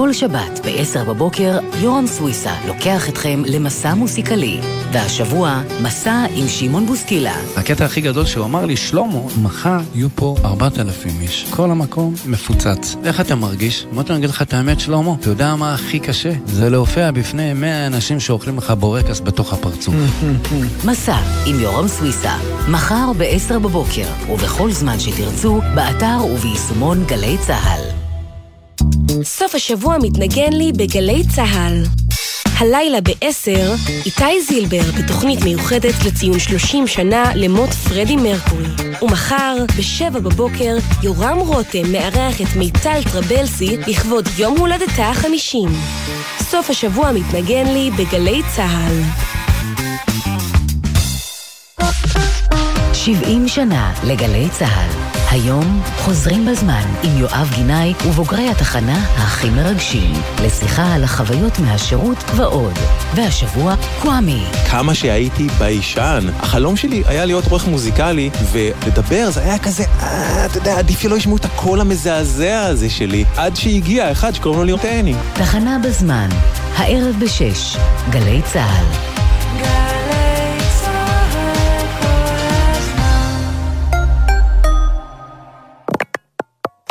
כל שבת ב-10 בבוקר, יורם סוויסה לוקח אתכם למסע מוסיקלי. והשבוע, מסע עם שמעון בוסקילה. הקטע הכי גדול שהוא אמר לי, שלמה, מחר יהיו פה 4,000 איש. כל המקום מפוצץ. איך אתה מרגיש? אמרתי לו, אני אגיד לך את האמת, שלמה, אתה יודע מה הכי קשה? זה להופיע בפני 100 אנשים שאוכלים לך בורקס בתוך הפרצוף. מסע עם יורם סוויסה, מחר ב-10 בבוקר, ובכל זמן שתרצו, באתר וביישומון גלי צה"ל. סוף השבוע מתנגן לי בגלי צהל. הלילה ב-10, איתי זילבר בתוכנית מיוחדת לציון 30 שנה למות פרדי מרקורי. ומחר, ב-7 בבוקר, יורם רותם מארח את מיטל טרבלסי לכבוד יום הולדתה ה-50. סוף השבוע מתנגן לי בגלי צהל. 70 שנה לגלי צה"ל. היום חוזרים בזמן עם יואב גינאי ובוגרי התחנה הכי מרגשים, לשיחה על החוויות מהשירות ועוד. והשבוע, קוואמי. כמה שהייתי ביישן, החלום שלי היה להיות עורך מוזיקלי, ולדבר זה היה כזה, אה, אתה יודע, עדיף שלא ישמעו את הקול המזעזע הזה שלי, עד שהגיע אחד שקוראים לו ליאור טני. תחנה בזמן, הערב בשש, גלי צה"ל.